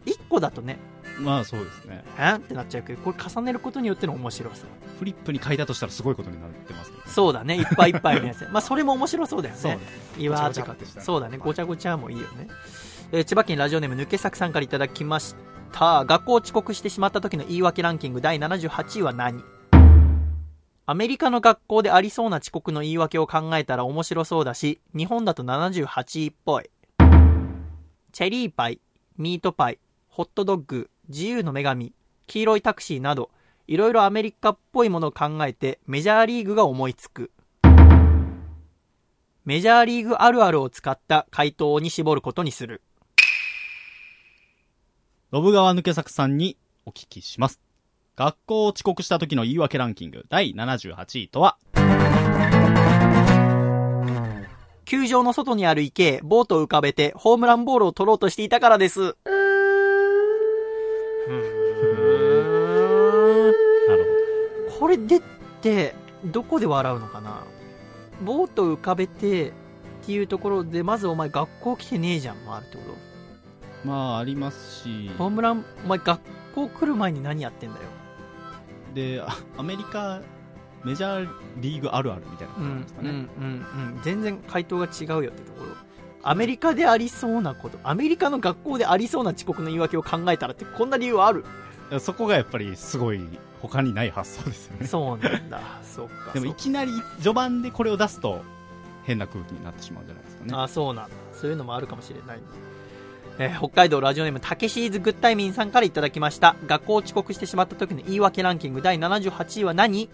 1個だとねまあそうですね。えーってなっちゃうけどこれ重ねることによっての面白さ。フリップに書いたとしたらすごいことになってますけど。そうだね。いっぱいいっぱいのやつ。まあそれも面白そうだよね。そうね。岩ごちゃごちゃってした。らそうだね。ごちゃごちゃもいいよね、えー千葉県ラジオネーム抜け作さんからいただきました。学校遅刻してしまった時の言い訳ランキング第78位は何？アメリカの学校でありそうな遅刻の言い訳を考えたら面白そうだし日本だと78位っぽい。チェリーパイミートパイホットドッグ自由の女神黄色いタクシーなどいろいろアメリカっぽいものを考えてメジャーリーグが思いつくメジャーリーグあるあるを使った回答に絞ることにする。ロブ川抜け作さんにお聞きします。学校を遅刻した時の言い訳ランキング第78位とは？球場の外にある池へボートを浮かべてホームランボールを取ろうとしていたからです。なるこれでって、どこで笑うのかな？ボートを浮かべてっていうところで、まずお前学校来てねえじゃんもあるってこと？ほど。まあありますし、ホームラン、お前学校来る前に何やってんだよ。で、あアメリカメジャーリーグあるあるみたいなこうん、うん、となんですかね。うん、うん。全然回答が違うよってところ。アメリカでありそうなこと、アメリカの学校でありそうな遅刻の言い訳を考えたらってこんな理由ある？そこがやっぱりすごい他にない発想ですよね。そうなんだ。そうか。でもいきなり序盤でこれを出すと変な空気になってしまうんじゃないですかね。あそうなんだ。そういうのもあるかもしれない。えー北海道ラジオネームたけしーずグッタイミンさんからいただきました。学校遅刻してしまった時の言い訳ランキング第78位は何？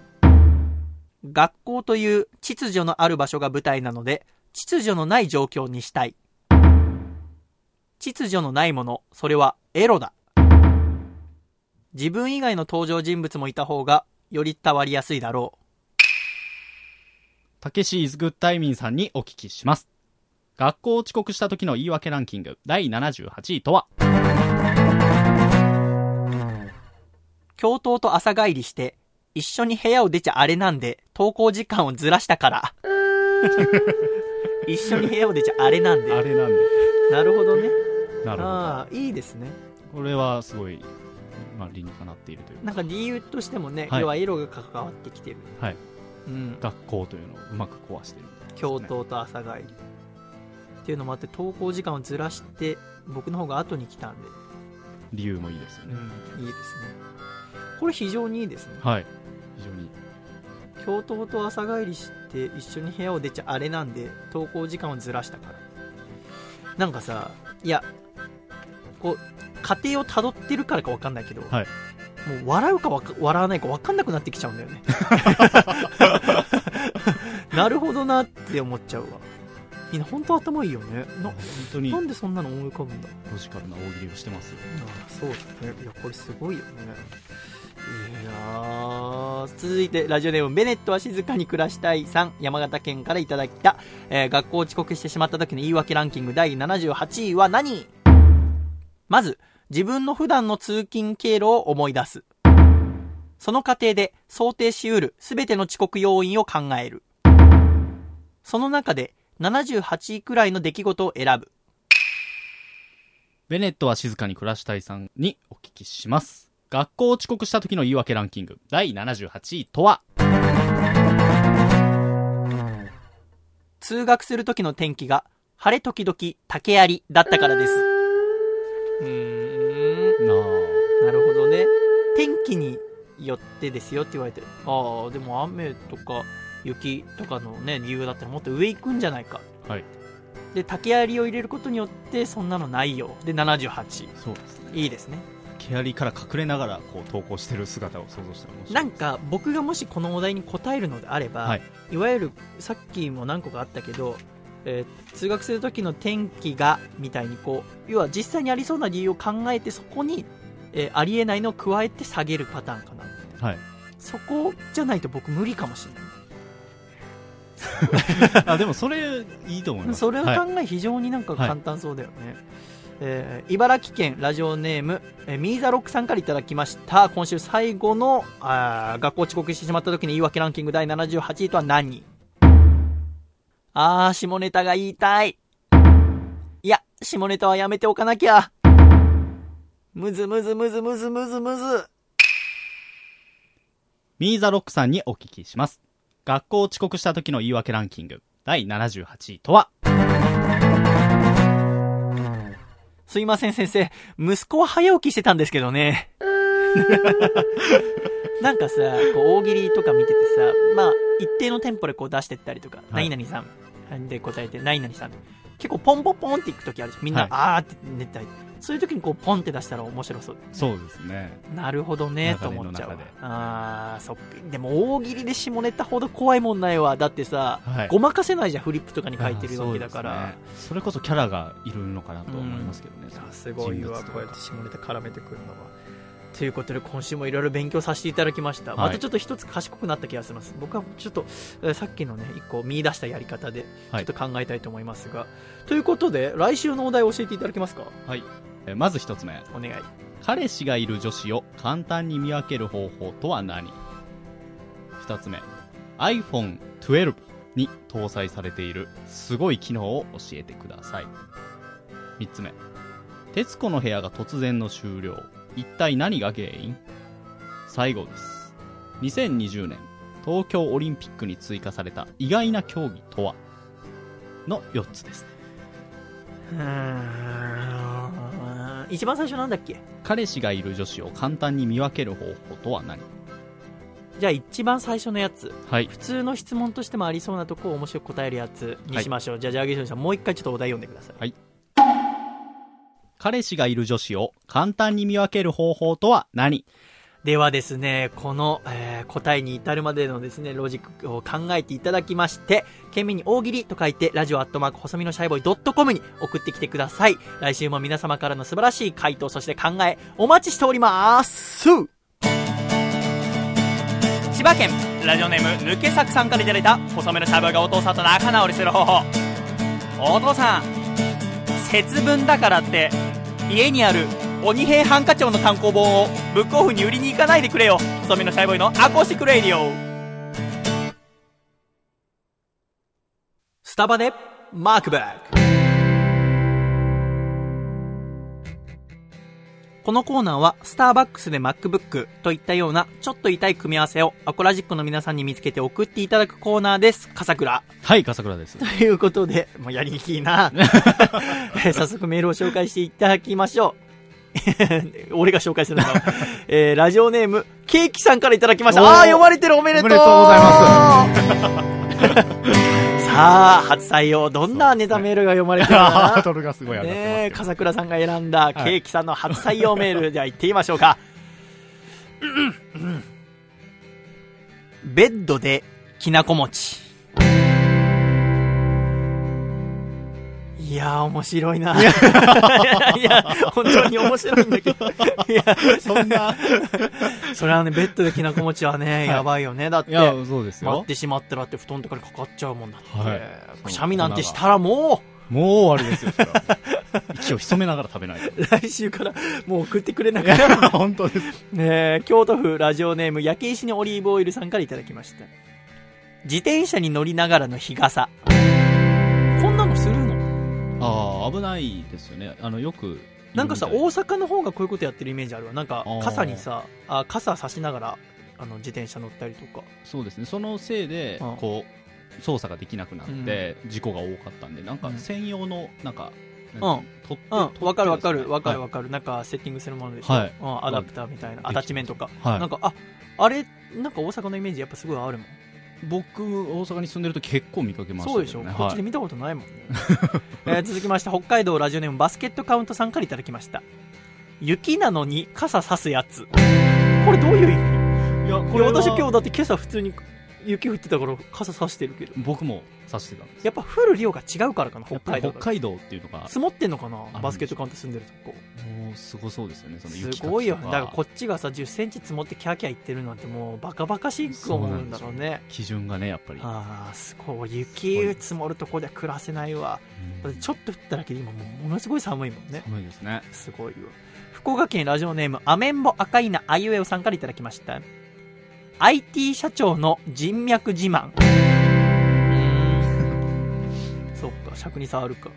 学校という秩序のある場所が舞台なので、秩序のない状況にしたい。秩序のないもの、それはエロだ。自分以外の登場人物もいた方が、より伝わりやすいだろう。たけしイズグッタイミンさんにお聞きします。学校遅刻した時の言い訳ランキング第78位とは？教頭と朝帰りして、一緒に部屋を出ちゃあれなんで、登校時間をずらしたから。一緒に部屋を出ちゃあれなんで。あれなんで。なるほどね。なるほど。ああ、いいですね。これはすごい、まあ、理にかなっているというなんか理由としてもね、はい要はエロが関わってきてる。はい。うん。学校というのをうまく壊してる教頭と朝帰り。っていうのもあって、登校時間をずらして、僕の方が後に来たんで、理由もいいですよね。うん、いいですね。これ非常にいいですね。はい。非常に。教頭と朝帰りして一緒に部屋を出ちゃあれなんで登校時間をずらしたから。なんかさいやこう家庭をたどってるからか分かんないけど、はい。もう笑うか笑わないか分かんなくなってきちゃうんだよね。なるほどなって思っちゃうわ。みんな本当頭いいよね。な本当に。ロなんでそんなの思い浮かぶんだ？ジカルな大喜利をしてますよ。ああそうだね。いやこれすごいよね。いや続いてラジオネームベネットは静かに暮らしたいさん山形県からいただいた、えー学校遅刻してしまった時の言い訳ランキング第78位は何？まず自分の普段の通勤経路を思い出す。その過程で想定しうる全ての遅刻要因を考える。その中で78位くらいの出来事を選ぶ。ベネットは静かに暮らしたいさんにお聞きします。学校遅刻した時の言い訳ランキング第78位とは？通学する時の天気が晴れ時々竹槍だったからです。うーん、ななるほどね。天気によってですよって言われて、ああ、でも雨とか雪とかのね、理由だったらもっと上行くんじゃないか。はい。で、竹槍を入れることによって、そんなのないよ。で、78。そうですね。いいですね。毛槍から隠れながらこう投稿してる姿を想像したら面白いなんか、僕がもしこのお題に答えるのであれば、はい。い、わゆるさっきも何個かあったけど、えー通学する時の天気がみたいにこう要は実際にありそうな理由を考えてそこに、えーありえないのを加えて下げるパターンかな。はい。そこじゃないと僕無理かもしれない。あ、でもそれいいと思います。それのはい。考え非常になんか簡単そうだよね、えー茨城県ラジオネーム、えーミーザロックさんからいただきました。今週最後のあー学校遅刻してしまった時の言い訳ランキング第78位とは何？あー下ネタが言いたい。いや下ネタはやめておかなきゃ。むずむずむずむずむずむず。ミーザロックさんにお聞きします。学校遅刻した時の言い訳ランキング、第78位とは？すいません先生。息子は早起きしてたんですけどね。なんかさ、こう大喜利とか見ててさ、まあ、一定のテンポでこう出してったりとか、はい。何々さん。で答えて、何々さん。結構ポンポンポンっていくときあるじゃん。みんな、はい。あーって寝たり。そういう時にこうポンって出したら面白そう。そうですね。なるほどね、と思っちゃう。あー、そっか。でも大喜利で下ネタほど怖いもんないわ。だってさ、はいごまかせないじゃん、フリップとかに書いてるわけだから。ねそれこそキャラがいるのかなと思いますけどね。いやすごいわ、こうやって下ネタ絡めてくるのは。ということで今週もいろいろ勉強させていただきました、はいまたちょっと一つ賢くなった気がします僕はちょっとえーさっきのね一個見出したやり方でちょはいっと考えたいと思いますが、ということで来週のお題を教えていただけますか？はい。えまず一つ目。お願い彼氏がいる女子を簡単に見分ける方法とは何？二つ目。iPhone12 に搭載されているすごい機能を教えてください。三つ目。徹子の部屋が突然の終了。一体何が原因？最後です。2020年東京オリンピックに追加された意外な競技とは？の4つです。うーん一番最初なんだっけ？彼氏がいる女子を簡単に見分ける方法とは何？じゃあ一番最初のやつ。はい。普通の質問としてもありそうなとこを面白く答えるやつにしましょう、じゃあジャーギーさんもう一回ちょっとお題読んでください。彼氏がいる女子を簡単に見分ける方法とは何？ではですね、この、えー答えに至るまでのですね、ロジックを考えていただきまして、懸命に大喜利と書いて、ラジオアットマーク細身のシャイボーイドットコムに送ってきてください。来週も皆様からの素晴らしい回答、そして考え、お待ちしております千葉県、ラジオネーム、抜け作さんからいただいた、細めのシャイボーイがお父さんと仲直りする方法。お父さん、節分だからって、家にある鬼平犯科帳の単行本をブックオフに売りに行かないでくれよ細身のシャイボーイのアコースティックレイディオスタバでマックブックこのコーナーはスターバックスで MacBook といったようなちょっと痛い組み合わせをアコラジックの皆さんに見つけて送っていただくコーナーです。笠倉。はい、笠倉です。ということで、もうやりにきいな。え ー早速メールを紹介していただきましょう。俺が紹介するのか。えー、ラジオネーム、ケーキさんからいただきました。ああー、読まれてるおめでとうおめでとうございます。さあ、初採用、どんなネタメールが読まれてるか ドルがすごいな上がってます笠倉さんが選んだケーキさんの初採用メール、じゃあ行ってみましょうか。ベッドできなこ餅。いやー、面白いな。いや、いや本当に面白いんだけど。いや、そんな。それはね、ベッドできなこ餅はね、やばいよね。だって。いや、そうですよ待っ。てしまったらって布団とかにかかっちゃうもんだって、はいくしゃみなんてしたらももう終わりですよ、それは 息を潜めながら食べない来週からもう送ってくれなくなる本当です。ねえ京都府ラジオネーム焼け石にオリーブオイルさんからいただきました自転車に乗りながらの日傘ああ、危ないですよね。あの、よく。なんかさ大阪の方がこういうことやってるイメージあるわ。なんか傘にさあ傘差しながらあの自転車乗ったりとか。そうですね。そのせいでうん、こう、操作ができなくなって、事故が多かったんで、なんかうん。専用の、なんか、うん。なんて取ってうん。わかるわかる。わかるはわかる。なんかセッティングするものでしょ、はい。うん、アダプターみたいな。アタッチメントか、いはい。なんかああれなんか大阪のイメージやっぱすごいあるもん僕、大阪に住んでると結構見かけましたそうでしょ。はい。こっちで見たことないもんね、えー続きまして北海道ラジオネームバスケットカウントさんからいただきました。雪なのに傘さすやつ。これどういう意味？いや、いや私今日だって今朝普通に雪降ってたから傘さしてるけど。僕もさしてたんです。やっぱ降る量が違うからかな北海道北海道っていうのが、積もってんのかなあバスケットカウント住んでるとこ。もうすごそうですよねそのす雪かきとか。ごいよだからこっちがさ1 0センチ積もってキャーキャー言ってるなんてもうバカバカしいと思うんだろうね。基準がねやっぱり。ああすごい。雪積もるとこでは暮らせないわ。うん。ちょっと降っただけで今もうものすごい寒いもんね。寒いですね。すごいわ福岡県ラジオネームアメンボ赤いなあいうえおさんからいただきました IT 社長の人脈自慢。そっか尺に触るか。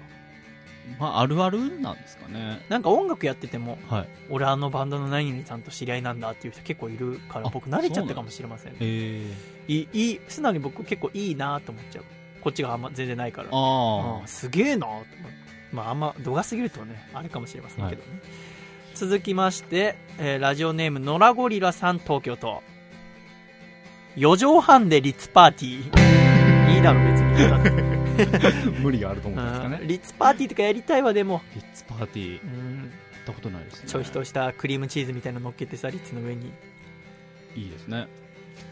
まああるあるなんですかね。なんか音楽やっててもはい。俺あのバンドの何々さんと知り合いなんだっていう人結構いるからあ僕慣れちゃったかもしれませんね。ええいいいい素直に僕結構いいなと思っちゃう。こっちがあんま全然ないから。あうん。すげえなと思って。まああんま度が過ぎるとねあれかもしれませんけどね、続きまして、えーラジオネームノラゴリラさん東京都4畳半でリッツパーティー。いいだろ別に。だってあ無理があると思うんですかね。うん。リッツパーティーとかやりたいわでも、リッツパーティー。うん、たことないですね。ちょいとしたクリームチーズみたいなの乗っけてさリッツの上に。いいですね。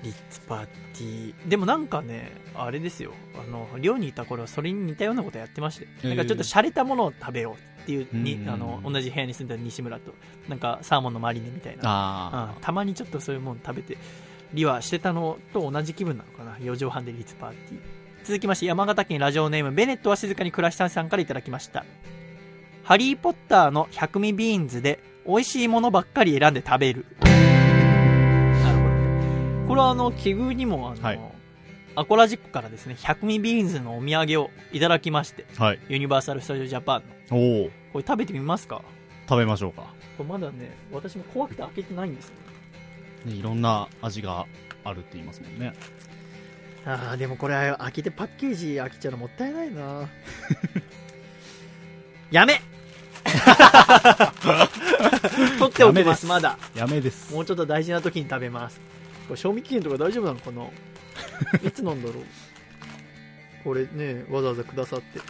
リッツパーティー。でもなんかねあれですよ。あの寮にいた頃はそれに似たようなことやってまして、へー。なんかちょっと洒落たものを食べようっていうにうん。あの同じ部屋に住んでた西村となんかサーモンのマリネみたいな。あうん。たまにちょっとそういうもの食べてリはしてたのと同じ気分なのかな。4畳半でリッツパーティー。続きまして山形県ラジオネームベネットは静かに暮らしたさんからいただきました。ハリー・ポッターの百味ビーンズで美味しいものばっかり選んで食べる。なるほど。ねこれはあの奇遇にもあの、はい。アコラジックからですね百味ビーンズのお土産をいただきましてあはい。ユニバーサル・スタジオ・ジャパンの。おおこれ食べてみますか？食べましょうか。これまだね私も怖くて開けてないんですよねいろんな味があるって言いますもんね。ああでもこれ開けてパッケージ開けちゃうのもったいないな。やめ！取っておきます。まだ。やめです。もうちょっと大事な時に食べます。これ賞味期限とか大丈夫なのかな？いつなんだろう？これねわざわざくださって。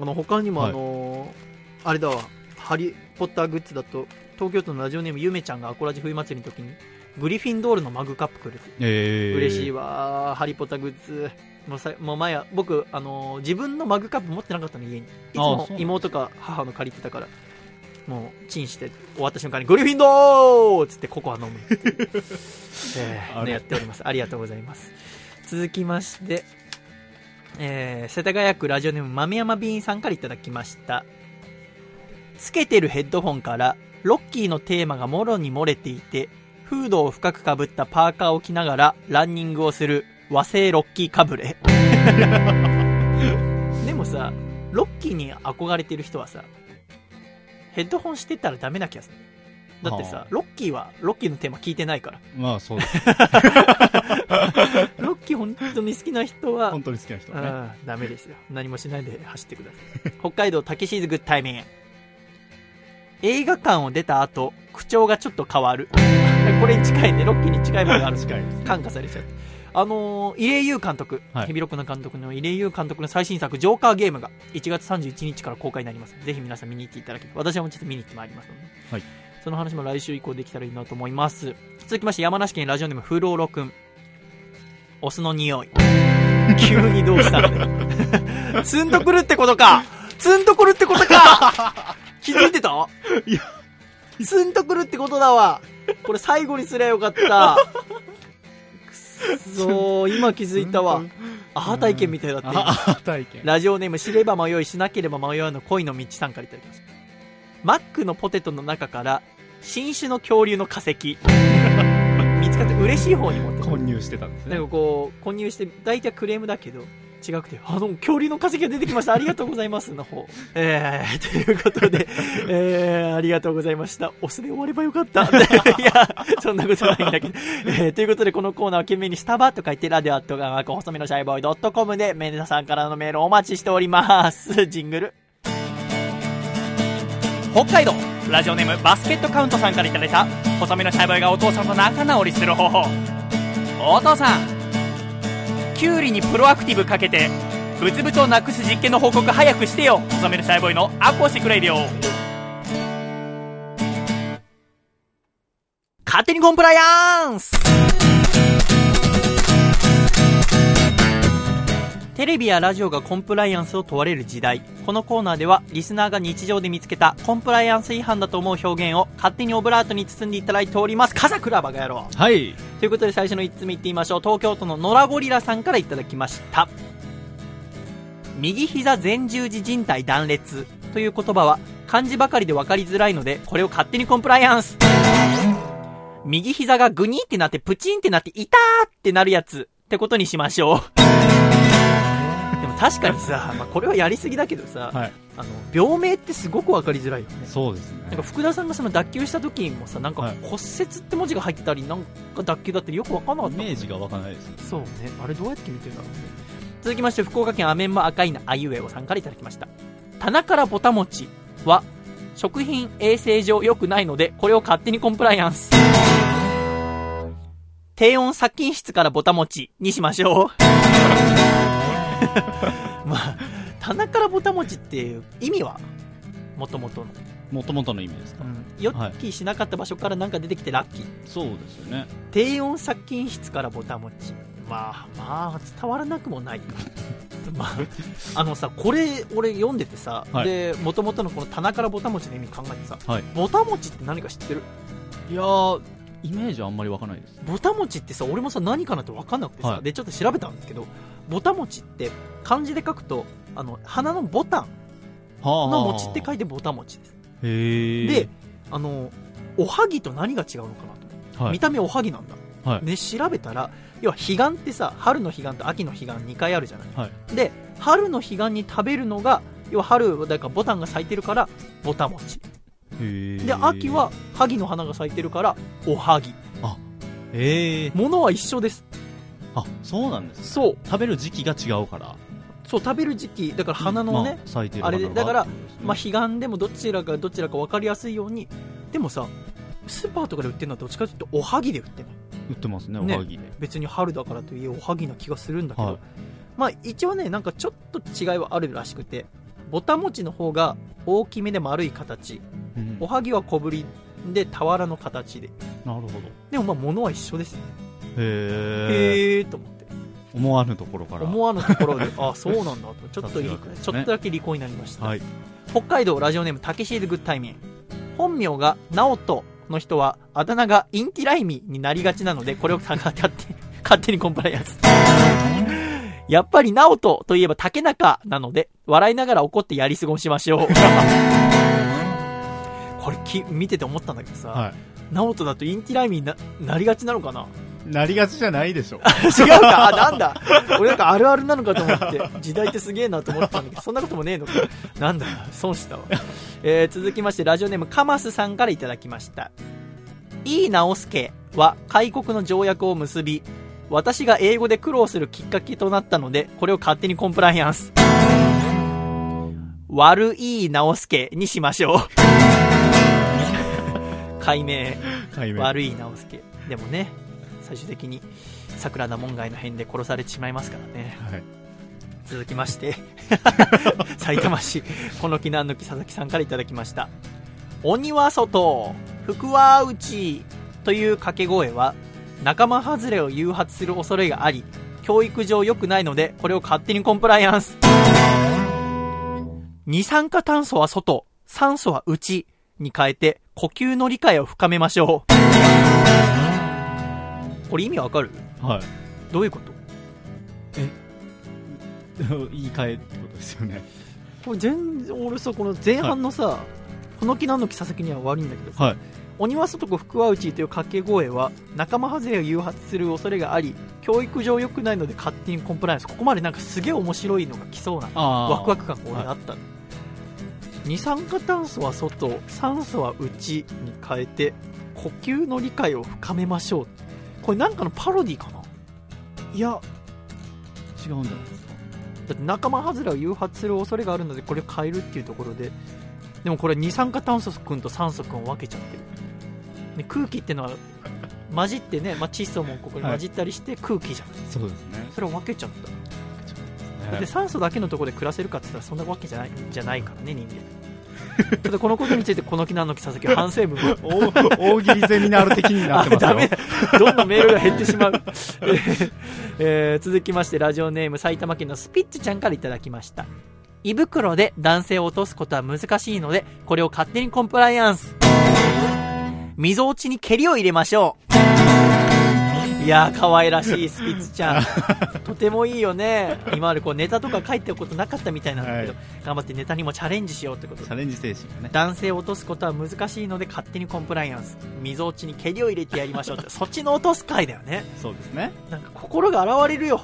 あの他にもはい。あのーあれだわ。ハリー・ポッターグッズだと東京都のラジオネームゆめちゃんがアコラジ冬祭りの時にグリフィンドールのマグカップくれてえー、嬉しいわーハリー・ポッターグッズ。もうさもう前は僕、あのー自分のマグカップ持ってなかったの家に。いつも妹か母の借りてたから。もうチンして終わった瞬間にグリフィンドールっつってココア飲む えーね、やっております。ありがとうございます。続きまして、えー世田谷区ラジオネーム豆山ビーンさんからいただきました。つけてるヘッドホンからロッキーのテーマがもろに漏れていてフードを深くかぶったパーカーを着ながらランニングをする和製ロッキーかぶれ。でもさロッキーに憧れてる人はさヘッドホンしてたらダメな気がする。だってさはあ。ロッキーはロッキーのテーマ聞いてないから。まあそうです ロッキー本当に好きな人は本当に好きな人はね。うんダメですよ。何もしないで走ってください。北海道タケシーズグッタイミング映画館を出た後口調がちょっと変わる。これに近いね。ロッキーに近いものがある。近い感化されちゃうあのー、入江優監督、はい。ヘビロックの監督の入江優監督の最新作「ジョーカーゲーム」が1月31日から公開になります。ぜひ皆さん見に行っていただければ。私はもうちょっと見に行ってまいりますので、はい。その話も来週以降できたらいいなと思います。続きまして山梨県ラジオネームフローロくん。お酢の匂い。急にどうしたんだよツンとくるってことか。ツンとくるってことか気づいてた？いや。ツンとくるってことだわ。これ最後にすりゃよかった。くそー。今気づいたわ。アハ体験みたいだった今ああ体験。ラジオネーム知れば迷いしなければ迷わぬ恋の道さんからいただきました。マックのポテトの中から新種の恐竜の化石。見つかって嬉しい方に持って混入してたんですね。なんかこう混入して大体クレームだけど違くてあの恐竜の化石が出てきました。ありがとうございますの方。えー、ということで、えー、ありがとうございました。お酢で終わればよかった。いやそんなことないんだけど、えー、ということでこのコーナーは懸命にスタバと書いてラデオアットガーマ細身のシャイボーイドットコムで皆さんからのメールをお待ちしております。ジングル。北海道。ラジオネームバスケットカウントさんからいただいた細身のシャイボーイがお父さんと仲直りする方法。お父さんキュウリにプロアクティブかけてブツブツをなくす実験の報告早くしてよ細めるシャイボーイのアコーしてくれるよ勝手にコンプライアンステレビやラジオがコンプライアンスを問われる時代。このコーナーではリスナーが日常で見つけたコンプライアンス違反だと思う表現を勝手にオブラートに包んでいただいております。笠倉バカ野郎。はい。ということで最初の1つ目いってみましょう。東京都の野良ゴリラさんからいただきました。右膝前十字靭帯断裂という言葉は漢字ばかりで分かりづらいのでこれを勝手にコンプライアンス。右膝がグニーってなってプチンってなって痛ーってなるやつってことにしましょう。でも確かにさ、まあ、これはやりすぎだけどさ、はい。あの病名ってすごく分かりづらいよね。そうですね。なんか福田さんがその脱臼した時もさなんかはい。骨折って文字が入ってたりなんか脱臼だったりよく分かんなかったね。イメージがわかんないですよそうね。あれどうやって見てるんだろうね続きまして福岡県アメンマ赤いなあいうえおさんからいただきました。棚からぼたもちは食品衛生上良くないのでこれを勝手にコンプライアンス低温殺菌室からぼたもちにしましょう。まあ棚からぼたもちっていう意味はもともとの、もともとの意味ですか、予期しなかった場所からなんか出てきてラッキー。そうですよね。低温殺菌室からぼたもち。まあまあ伝わらなくもない。まああのさこれ俺読んでてさ、はい。でもともとのこの棚からぼたもちの意味考えてさはい。ぼたもちって何か知ってる？いやーイメージはあんまりわかんないです。ぼたもちってさ俺もさ何かなって分かんなくてさ、はい。でちょっと調べたんですけどぼたもちって漢字で書くとあの花のボタンはの餅って書いてぼたもちです。へえ。であのおはぎと何が違うのかなと。はい。見た目おはぎなんだ、はい。で調べたら要は彼岸ってさ春の彼岸と秋の彼岸2回あるじゃない、はい。で春の彼岸に食べるのが要は春だからボタンが咲いてるからぼたもちで秋は萩の花が咲いてるからおはぎ。へえものは一緒です。あそうなんですそう。食べる時期が違うから。そう食べる時期だから花のね、まあ咲いてるあれだからまあ、彼岸でもどちらかどちらか分かりやすいようにでもさスーパーとかで売ってるのはどっちかというとおはぎで売ってる売ってますねおねはぎで、別に春だからといえおはぎな気がするんだけど、はい。まあ一応ねなんかちょっと違いはあるらしくてぼたもちの方が大きめで丸い形うん。おはぎは小ぶりで俵の形で。なるほど。でもまあ物は一緒ですよね。へえへえーと思って。思わぬところから。思わぬところで あそうなんだと。ちょっとね。ちょっとだけ利口になりました、はい。北海道ラジオネームたけしーズグッタイミン本名が直人の人はあだ名がインティライミになりがちなのでこれを勝手に 勝手にコンプライアンスやっぱり直人といえば竹中なので笑いながら怒ってやり過ごしましょうこれき見てて思ったんだけどさ、は直人だとインティライミにななりがちなのかな？いなりがちじゃないでしょ 違うか？あ、なんだ？俺なんかあるあるなのかと思って、時代ってすげえなと思ってたんだけど、そんなこともねえのか？なんだ、損したわ。えー続きまして、ラジオネームカマスさんからいただきました。いい直輔は開国の条約を結び、私が英語で苦労するきっかけとなったので、これを勝手にコンプライアンス。悪い直輔にしましょう。解明。悪い直輔。でもね最終的に桜田門外の変で殺されてしまいますからね。はい。続きまして 埼玉市この木なんの木佐々木さんからいただきました。鬼は外福は内という掛け声は仲間外れを誘発する恐れがあり教育上良くないのでこれを勝手にコンプライアンス。二酸化炭素は外酸素は内に変えて呼吸の理解を深めましょう。これ意味わかる？はい。どういうこと？言い換えってことですよね。これ全然俺さこの前半のさ、この木なんの木佐々木には悪いんだけどさ、はい。鬼は外子福は内という掛け声は仲間外れを誘発する恐れがあり教育上良くないので勝手にコンプライアンス。ここまでなんかすげえ面白いのが来そうなあワクワク感が俺あったの、二酸化炭素は外酸素は内に変えて呼吸の理解を深めましょう。これなんかのパロディかな？いや違うんじゃないですか。だって仲間外れを誘発する恐れがあるのでこれを変えるっていうところで。でもこれ二酸化炭素君と酸素君を分けちゃってる、ね、空気ってのは混じってね、まあ、窒素もここに混じったりして空気じゃん、そうですね。それを分けちゃったで酸素だけのところで暮らせるかって言ったらそんなわけじゃないじゃないからね人間。ちょっとこのことについてこの木なの木佐々木は反省文。を大大喜利ゼミナール的になってますよ。どんどんメールが減ってしまう、えーえー続きましてラジオネーム埼玉県のスピッチちゃんからいただきました。胃袋で男性を落とすことは難しいのでこれを勝手にコンプライアンス。溝落ちに蹴りを入れましょういやー可愛らしいスピッツちゃん。とてもいいよね。今までこうネタとか書いてることなかったみたいなんだけど、はい。頑張ってネタにもチャレンジしようってことで。チャレンジ精神がね。男性を落とすことは難しいので勝手にコンプライアンス。溝落ちに蹴りを入れてやりましょうって。そっちの落とす回だよね。そうですね。なんか心が現れるよ。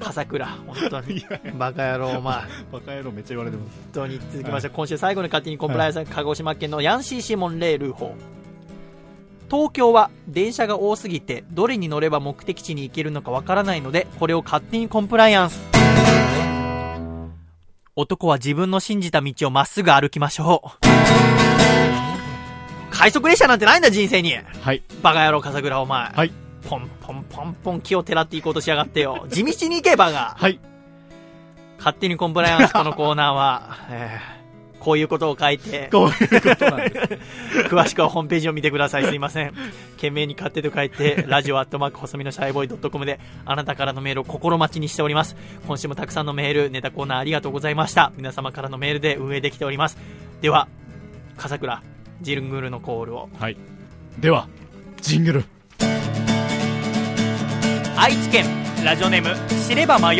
笠倉。本当に。バカ野郎お前。本 バカ野郎めっちゃ言われてます。当に。続きまして、今週最後に勝手にコンプライアンス、鹿児島県のヤンシーシモンレールー法東京は電車が多すぎてどれに乗れば目的地に行けるのかわからないのでこれを勝手にコンプライアンス。男は自分の信じた道をまっすぐ歩きましょう。快速列車なんてないんだ人生に。はい。バカ野郎笠倉お前。はい。ポンポンポンポン木をてらっていこうとしやがってよ。地道に行けバカ。はい。勝手にコンプライアンスこのコーナーは、えーこういうことを書いてこういうことなんです詳しくはホームページを見てください。すいません。懸命に勝手と書いて、ラジオアットマーク細身のシャイボーイドットコムで、あなたからのメールを心待ちにしております。今週もたくさんのメール、ネタコーナーありがとうございました。皆様からのメールで運営できております。では、笠倉、ジルングルのコールを。はいではジングル愛知県、ラジオネーム、知れば迷い、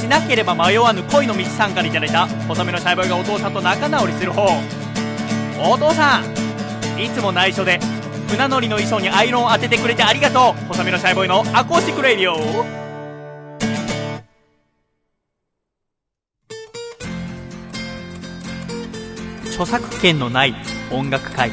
しなければ迷わぬ恋の道さんからいただいた、細身のシャイボーイがお父さんと仲直りする方。お父さん、いつも内緒で、船乗りの衣装にアイロンを当ててくれてありがとう。細身のシャイボーイのアコースティックレディオ。著作権のない音楽会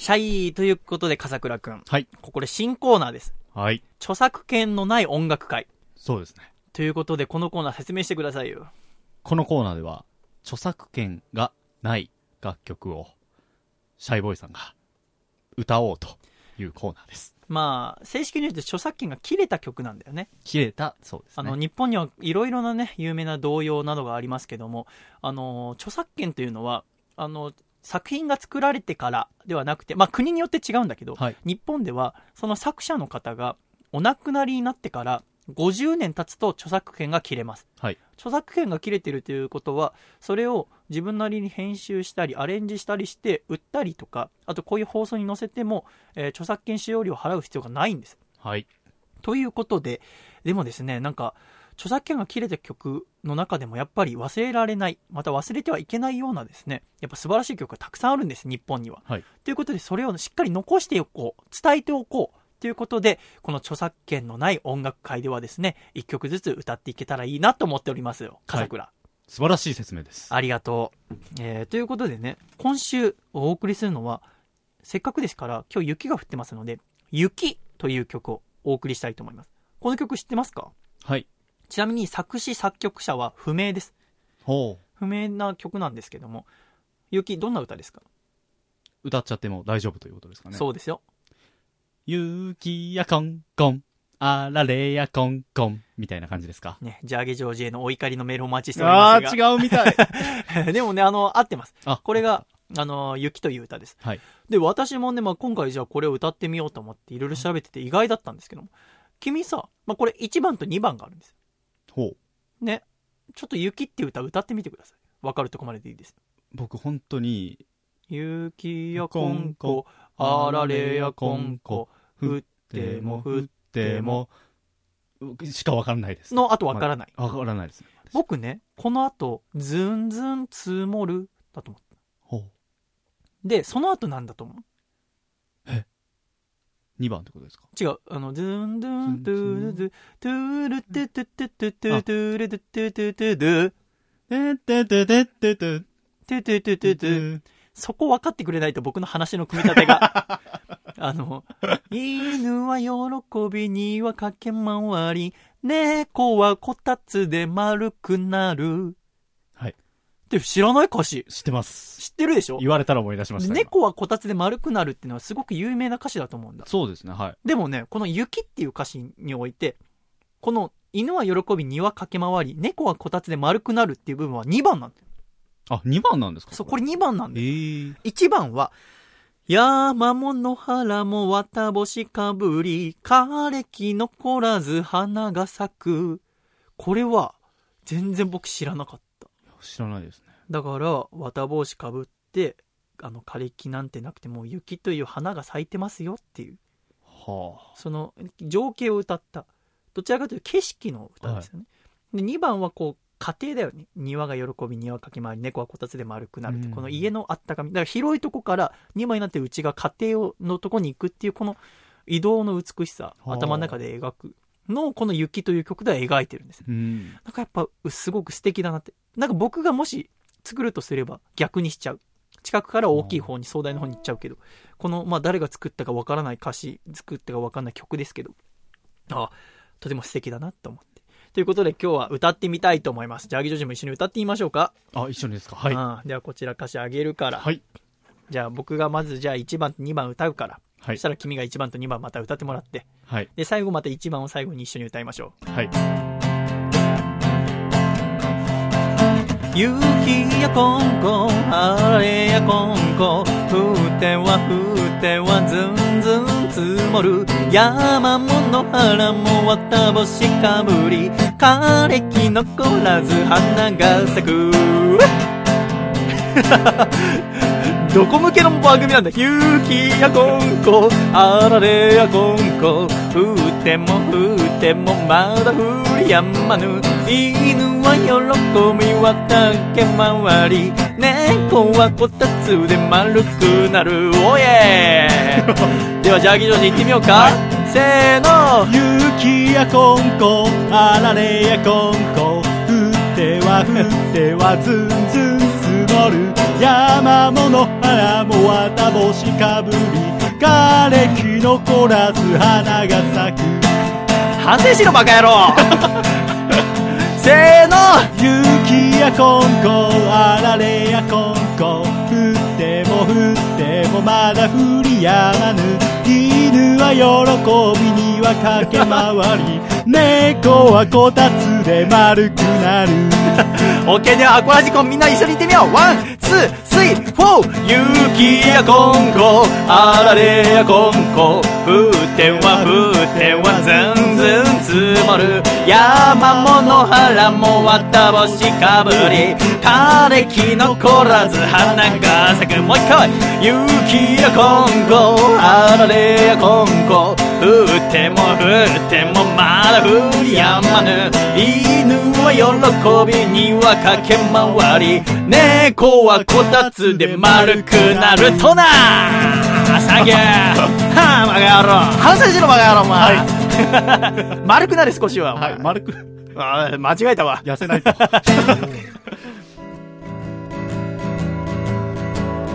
シャイということで笠倉くん。はい。ここで新コーナーです。はい。著作権のない音楽会。そうですね。ということでこのコーナー説明してくださいよ。このコーナーでは著作権がない楽曲をシャイボーイさんが歌おうというコーナーです。まあ正式に言うと著作権が切れた曲なんだよね。切れたそうですね。あの日本にはいろいろなね有名な童謡などがありますけどもあの著作権というのはあの作品が作られてからではなくて、まあ、国によって違うんだけど、はい。日本ではその作者の方がお亡くなりになってから50年経つと著作権が切れます。はい。著作権が切れてるということはそれを自分なりに編集したりアレンジしたりして売ったりとかあとこういう放送に載せても、えー著作権使用料を払う必要がないんです。はい。ということで、でもですね、なんか、著作権が切れた曲の中でもやっぱり忘れられない、また忘れてはいけないようなですね、やっぱ素晴らしい曲がたくさんあるんです、日本には。はいということで、それをしっかり残しておこう、伝えておこう。ということで、この著作権のない音楽会ではですね、一曲ずつ歌っていけたらいいなと思っておりますよ、笠倉。素晴らしい説明ですありがとう。えー、ということでね、今週お送りするのは、せっかくですから、今日雪が降ってますので、雪という曲をお送りしたいと思います。この曲知ってますか？はいちなみに作詞作曲者は不明です。ほう不明な曲なんですけども、雪どんな歌ですか、歌っちゃっても大丈夫ということですかねそうですよ。雪やコンコンあられやコンコンみたいな感じですか？ね、ジャーゲジョージへのお怒りのメールをお待ちしておりまあすが。あ違うみたい。でもね、あの、合ってます。あこれが、あの、雪という歌です。はいで、私もね、まあ、今回じゃあこれを歌ってみようと思っていろいろ調べてて意外だったんですけども、君さ、まあ、これ1番と2番があるんです。ほうね。ちょっと雪っていう歌歌ってみてください。わかるとこまででいいです。僕本当に雪やこんこ、あられやこんこ、降っても降っても、しかわからないですの後わからない。わからないですね僕ね、この後、ずんずん積もる、だと思った。ほうで、その後なんだと思う？2番ってことですか？違う。あの、ズンドゥン、ドゥルドゥ、トゥルトゥトゥトゥトゥトゥトゥルドゥトゥトゥトゥドゥ、ててててててトゥトゥトゥトゥトゥ。そこ分かってくれないと僕の話の組み立てが。あの、犬は喜びには駆け回り、猫はこたつで丸くなる。はい。ってる知らない歌詞。知ってます。知ってるでしょ？言われたら思い出しました。今猫はこたつで丸くなるっていうのはすごく有名な歌詞だと思うんだ。そうですね、はい。でもね、この雪っていう歌詞において、この犬は喜び庭駆け回り、猫はこたつで丸くなるっていう部分は2番なんだよ。あ、2番なんですか？そう、これ2番なんえだよ。ー、1番は、山も野原も綿星かぶり、枯れ木残らず花が咲く。これは、全然僕知らなかった。知らないですね。だから、綿帽子かぶって、あの、枯れ木なんてなくても、雪という花が咲いてますよっていう、はその、情景を歌った。どちらかというと景色の歌ですよね。で、2番はこう、家庭だよね。庭が喜び、庭駆け回り、猫はこたつで丸くなるって、うんこの家のあったかみ。だから広いとこから2番になってうちが家庭をのとこに行くっていう、この移動の美しさ、はあ頭の中で描くのをこの雪という曲では描いてるんです。うん。なんかやっぱすごく素敵だなって。なんか僕がもし作るとすれば逆にしちゃう。近くから大きい方に壮大な方に行っちゃうけど、この、まあ誰が作ったかわからない歌詞、作ったかわからない曲ですけど、あとても素敵だなと思って。ということで今日は歌ってみたいと思います。じゃあ、アギジョージも一緒に歌ってみましょうか。あ、一緒にですか？はい。うんではこちら歌詞あげるから。はい。じゃあ僕がまずじゃあ1番と2番歌うから。はいそしたら君が1番と2番また歌ってもらって。はい。で、最後また1番を最後に一緒に歌いましょう。はい。夕日やコンコ晴れやコンコ降っては降ってはずんずん積もる。山も野原も綿星かぶり枯れ木残らず花が咲く。どこ向けの番組なんだ？勇気やこんこ、あられやこんこ、降っても降ってもまだ降りやまぬ。犬は喜び渡け回り、猫はこたつで丸くなる。おいえ では、ジャーギージョージ行ってみようか。せーの雪やこんこ、あられやこんこ、降っては降ってはずんずん積もる。山も野原も綿星かぶり、枯れ木残らず花が咲く。反省しろバカ野郎 せーの雪やこんこ、あられやこんこ、降っても降ってもまだ降りやまぬ。喜びには駆け回り、猫はこたつで丸くなる。オッケーではアコラジコンみんな一緒に行ってみよう。 one, two, three, four。雪やこんこ、あられやこんこ降っては降ってはずんずん積もる。山も野原も綿帽子かぶり。枯れ木残らず花が咲く。もう一回。雪やこんこ、あられやこんこ降っても降ってもまだ降りやまぬ。犬は喜びには駆け回り。猫はこたつで丸くなるとな。サンキューはあバカ野郎反省しろバカ野郎お前、丸くなれ少しは、はい、丸く、あー間違えたわ。痩せないと。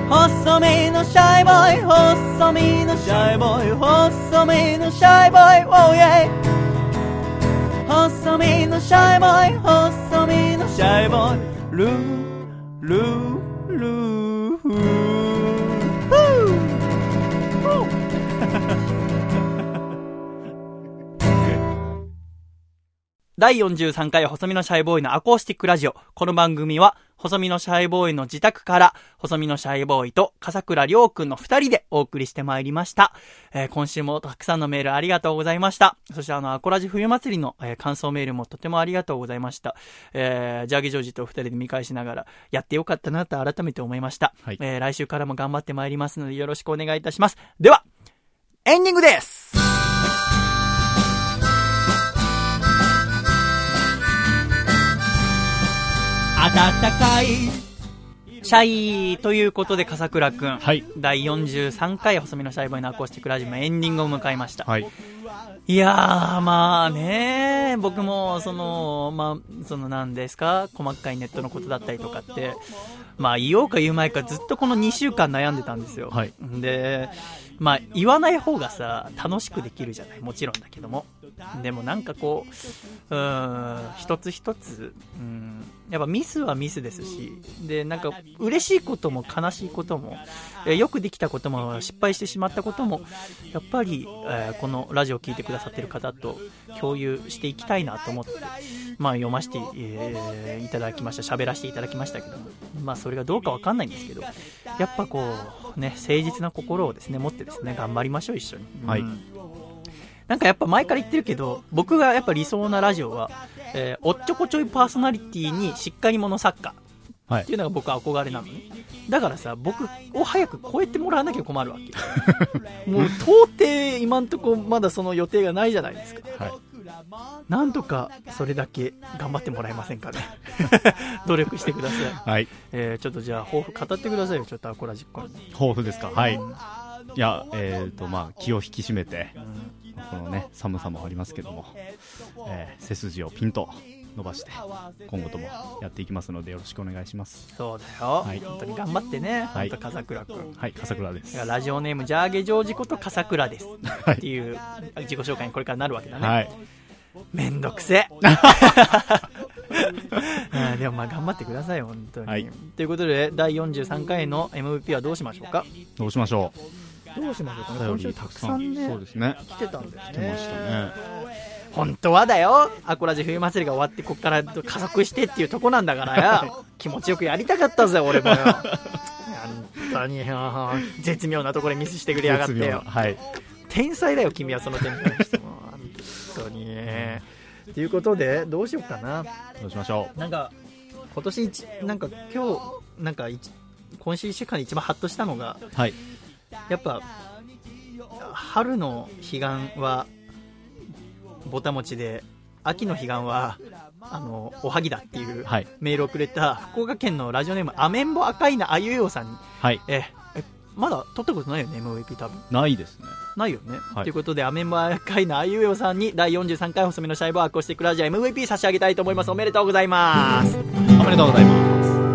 細身のシャイボーイ細身のシャイボーイ細身のシャイボーイ Oh yeah 細身のシャイボーイ細身のシャイボーイ。ルールールー第43回細身のシャイボーイのアコースティックラジオ。この番組は、細身のシャイボーイの自宅から、細身のシャイボーイと笠倉良くんの二人でお送りしてまいりました。えー今週もたくさんのメールありがとうございました。そしてあの、アコラジ冬祭りの、えー感想メールもとてもありがとうございました。えージャーギジョージと二人で見返しながら、やってよかったなと改めて思いました。はいえー来週からも頑張ってまいりますので、よろしくお願いいたします。では、エンディングです暖かいシャイということで笠倉くん、はい。第43回細身のシャイボーイのアコースティックラジオもエンディングを迎えました。はい。いやー、まあね、僕も、その、まあ、その何ですか、細かいネットのことだったりとかって、まあ言おうか言うまいかずっとこの2週間悩んでたんですよ。はいで、まあ言わない方がさ、楽しくできるじゃない、もちろんだけども。でもなんかこう、うん、一つ一つ、うん、やっぱミスはミスですし、で、なんか嬉しいことも悲しいことも、えよくできたことも失敗してしまったことも、やっぱり、えーこのラジオを聞いてくださってる方と共有していきたいなと思って、まあ読ませて、えーいただきました、喋らせていただきましたけども、まあそれがどうかわかんないんですけど、やっぱこう、ね、誠実な心をですね、持ってですね、頑張りましょう、一緒に。はいなんかやっぱ前から言ってるけど、僕がやっぱ理想なラジオは、えーおっちょこちょいパーソナリティにしっかり者作家はいっていうのが僕は憧れなのね。だからさ、僕を早く超えてもらわなきゃ困るわけ。もう到底今んとこまだその予定がないじゃないですか。はいなんとかそれだけ頑張ってもらえませんかね。努力してください。はいえーちょっとじゃあ抱負語ってくださいよ、ちょっとアコラジッ。抱負ですか？はいいやえっ、とまあ気を引き締めてこのね寒さもありますけども、えー背筋をピンと伸ばして今後ともやっていきますのでよろしくお願いしますそうだよ。はい本当に頑張ってね。はい本当笠倉くん。はい笠倉ですラジオネームジャーゲジョージこと笠倉です。っていう自己紹介にこれからなるわけだね。はいめんどくせ でもまあ頑張ってください、本当に。はいということで、第43回の MVP はどうしましょうか？どうしましょどうしましょうかね。今週たくさんねそう、ですね来てたんですね。来てましたね本当はだよ。アコラジ冬祭りが終わって、ここから加速してっていうとこなんだからよ。気持ちよくやりたかったぜ、俺もよ。本当によ絶妙なところでミスしてくれやがってよな。はい天才だよ、君はその点に関しても。本当にね。ということで、どうしようかな。どうしましょなんか、今年一、なんか今日、なんか一今週1週間で一番ハッとしたのが、うはいやっぱ、春の彼岸は、ぼたもちで、秋の彼岸は、あの、おはぎだっていうはいメールをくれた、福岡県のラジオネーム、アメンボ赤いなあゆえおさんに、はいえ、え、まだ撮ったことないよね、MVP 多分。ないですねないよね。はいということで、アメンボ赤いなあゆえおさんに、第43回細身のシャイボーアコースティックラジオ MVP 差し上げたいと思います。おめでとうございます。おめでとうございます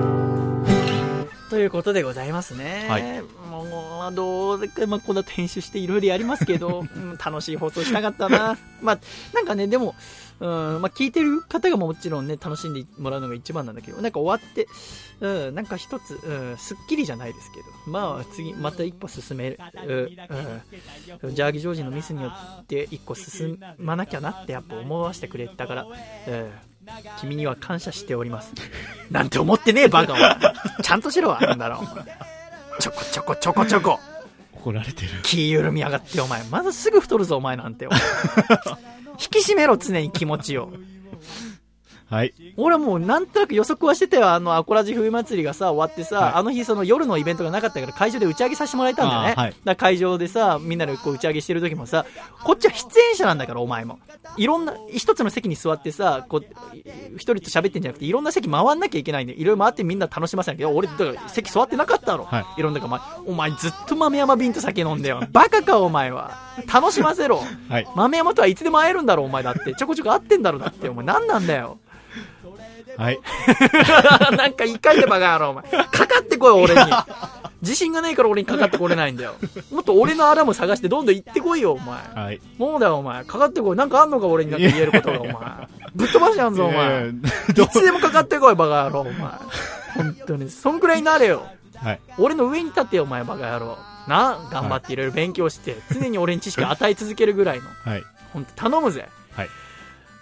ということでございますね。はいもう、どうでか、まあ、こんな編集していろいろやりますけど、うん楽しい放送したかったな。まあ、なんかね、でも、うん、まあ、聞いてる方がもちろんね、楽しんでもらうのが一番なんだけど、なんか終わって、うん、なんか一つ、うん、すっきりじゃないですけど、まあ、次、また一歩進める、うん、うん、ジャーギジョージのミスによって一個進まなきゃなってやっぱ思わせてくれたから、うん、君には感謝しております。なんて思ってねえ、バカお前ちゃんとしろ、なんだろちょこちょこちょこちょこ。怒られてる気緩みやがって、お前。まずすぐ太るぞ、お前なんて。引き締めろ、常に気持ちを。はい俺はもうなんとなく予測はしてたよ。あの、アコラジ冬祭りがさ、終わってさ、はいあの日その夜のイベントがなかったから会場で打ち上げさせてもらえたんだよね。はいだ会場でさ、みんなでこう打ち上げしてる時もさ、こっちは出演者なんだから、お前も。いろんな、一つの席に座ってさ、こう、一人と喋ってんじゃなくて、いろんな席回んなきゃいけないんで、いろいろ回ってみんな楽しませなきゃ。俺、だから席座ってなかったの。はいろんなか、お前、お前ずっと豆山瓶と酒飲んでよ。バカか、お前は。楽しませろ。はい豆山とはいつでも会えるんだろ、お前だって。ちょこちょこ会ってんだろ、だって。お前何なんだよ。はい なんか一回でバカ野郎、お前。かかってこい、俺に。自信がないから俺にかかってこれないんだよ。もっと俺のアラム探してどんどん行ってこいよ、お前。はいもうだよ、お前。かかってこい。なんかあんのか、俺になんか言えることが、お前。ぶっ飛ばしやんぞ、お前。えーいつでもかかってこい、バカ野郎、お前。本当に。そんくらいになれよ。はい俺の上に立ってよ、お前、バカ野郎。な、頑張っていろいろ勉強して、常に俺に知識を与え続けるぐらいの。はい本当頼むぜ。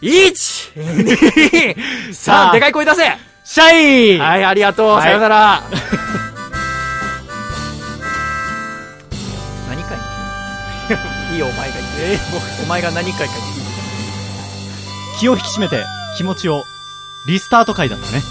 はい1、2、3、でかい声出せシャイはい、ありがとう。はいさよなら。何回にいいよ、お前が言って。お前が何回か言って。気を引き締めて気持ちをリスタート回だったね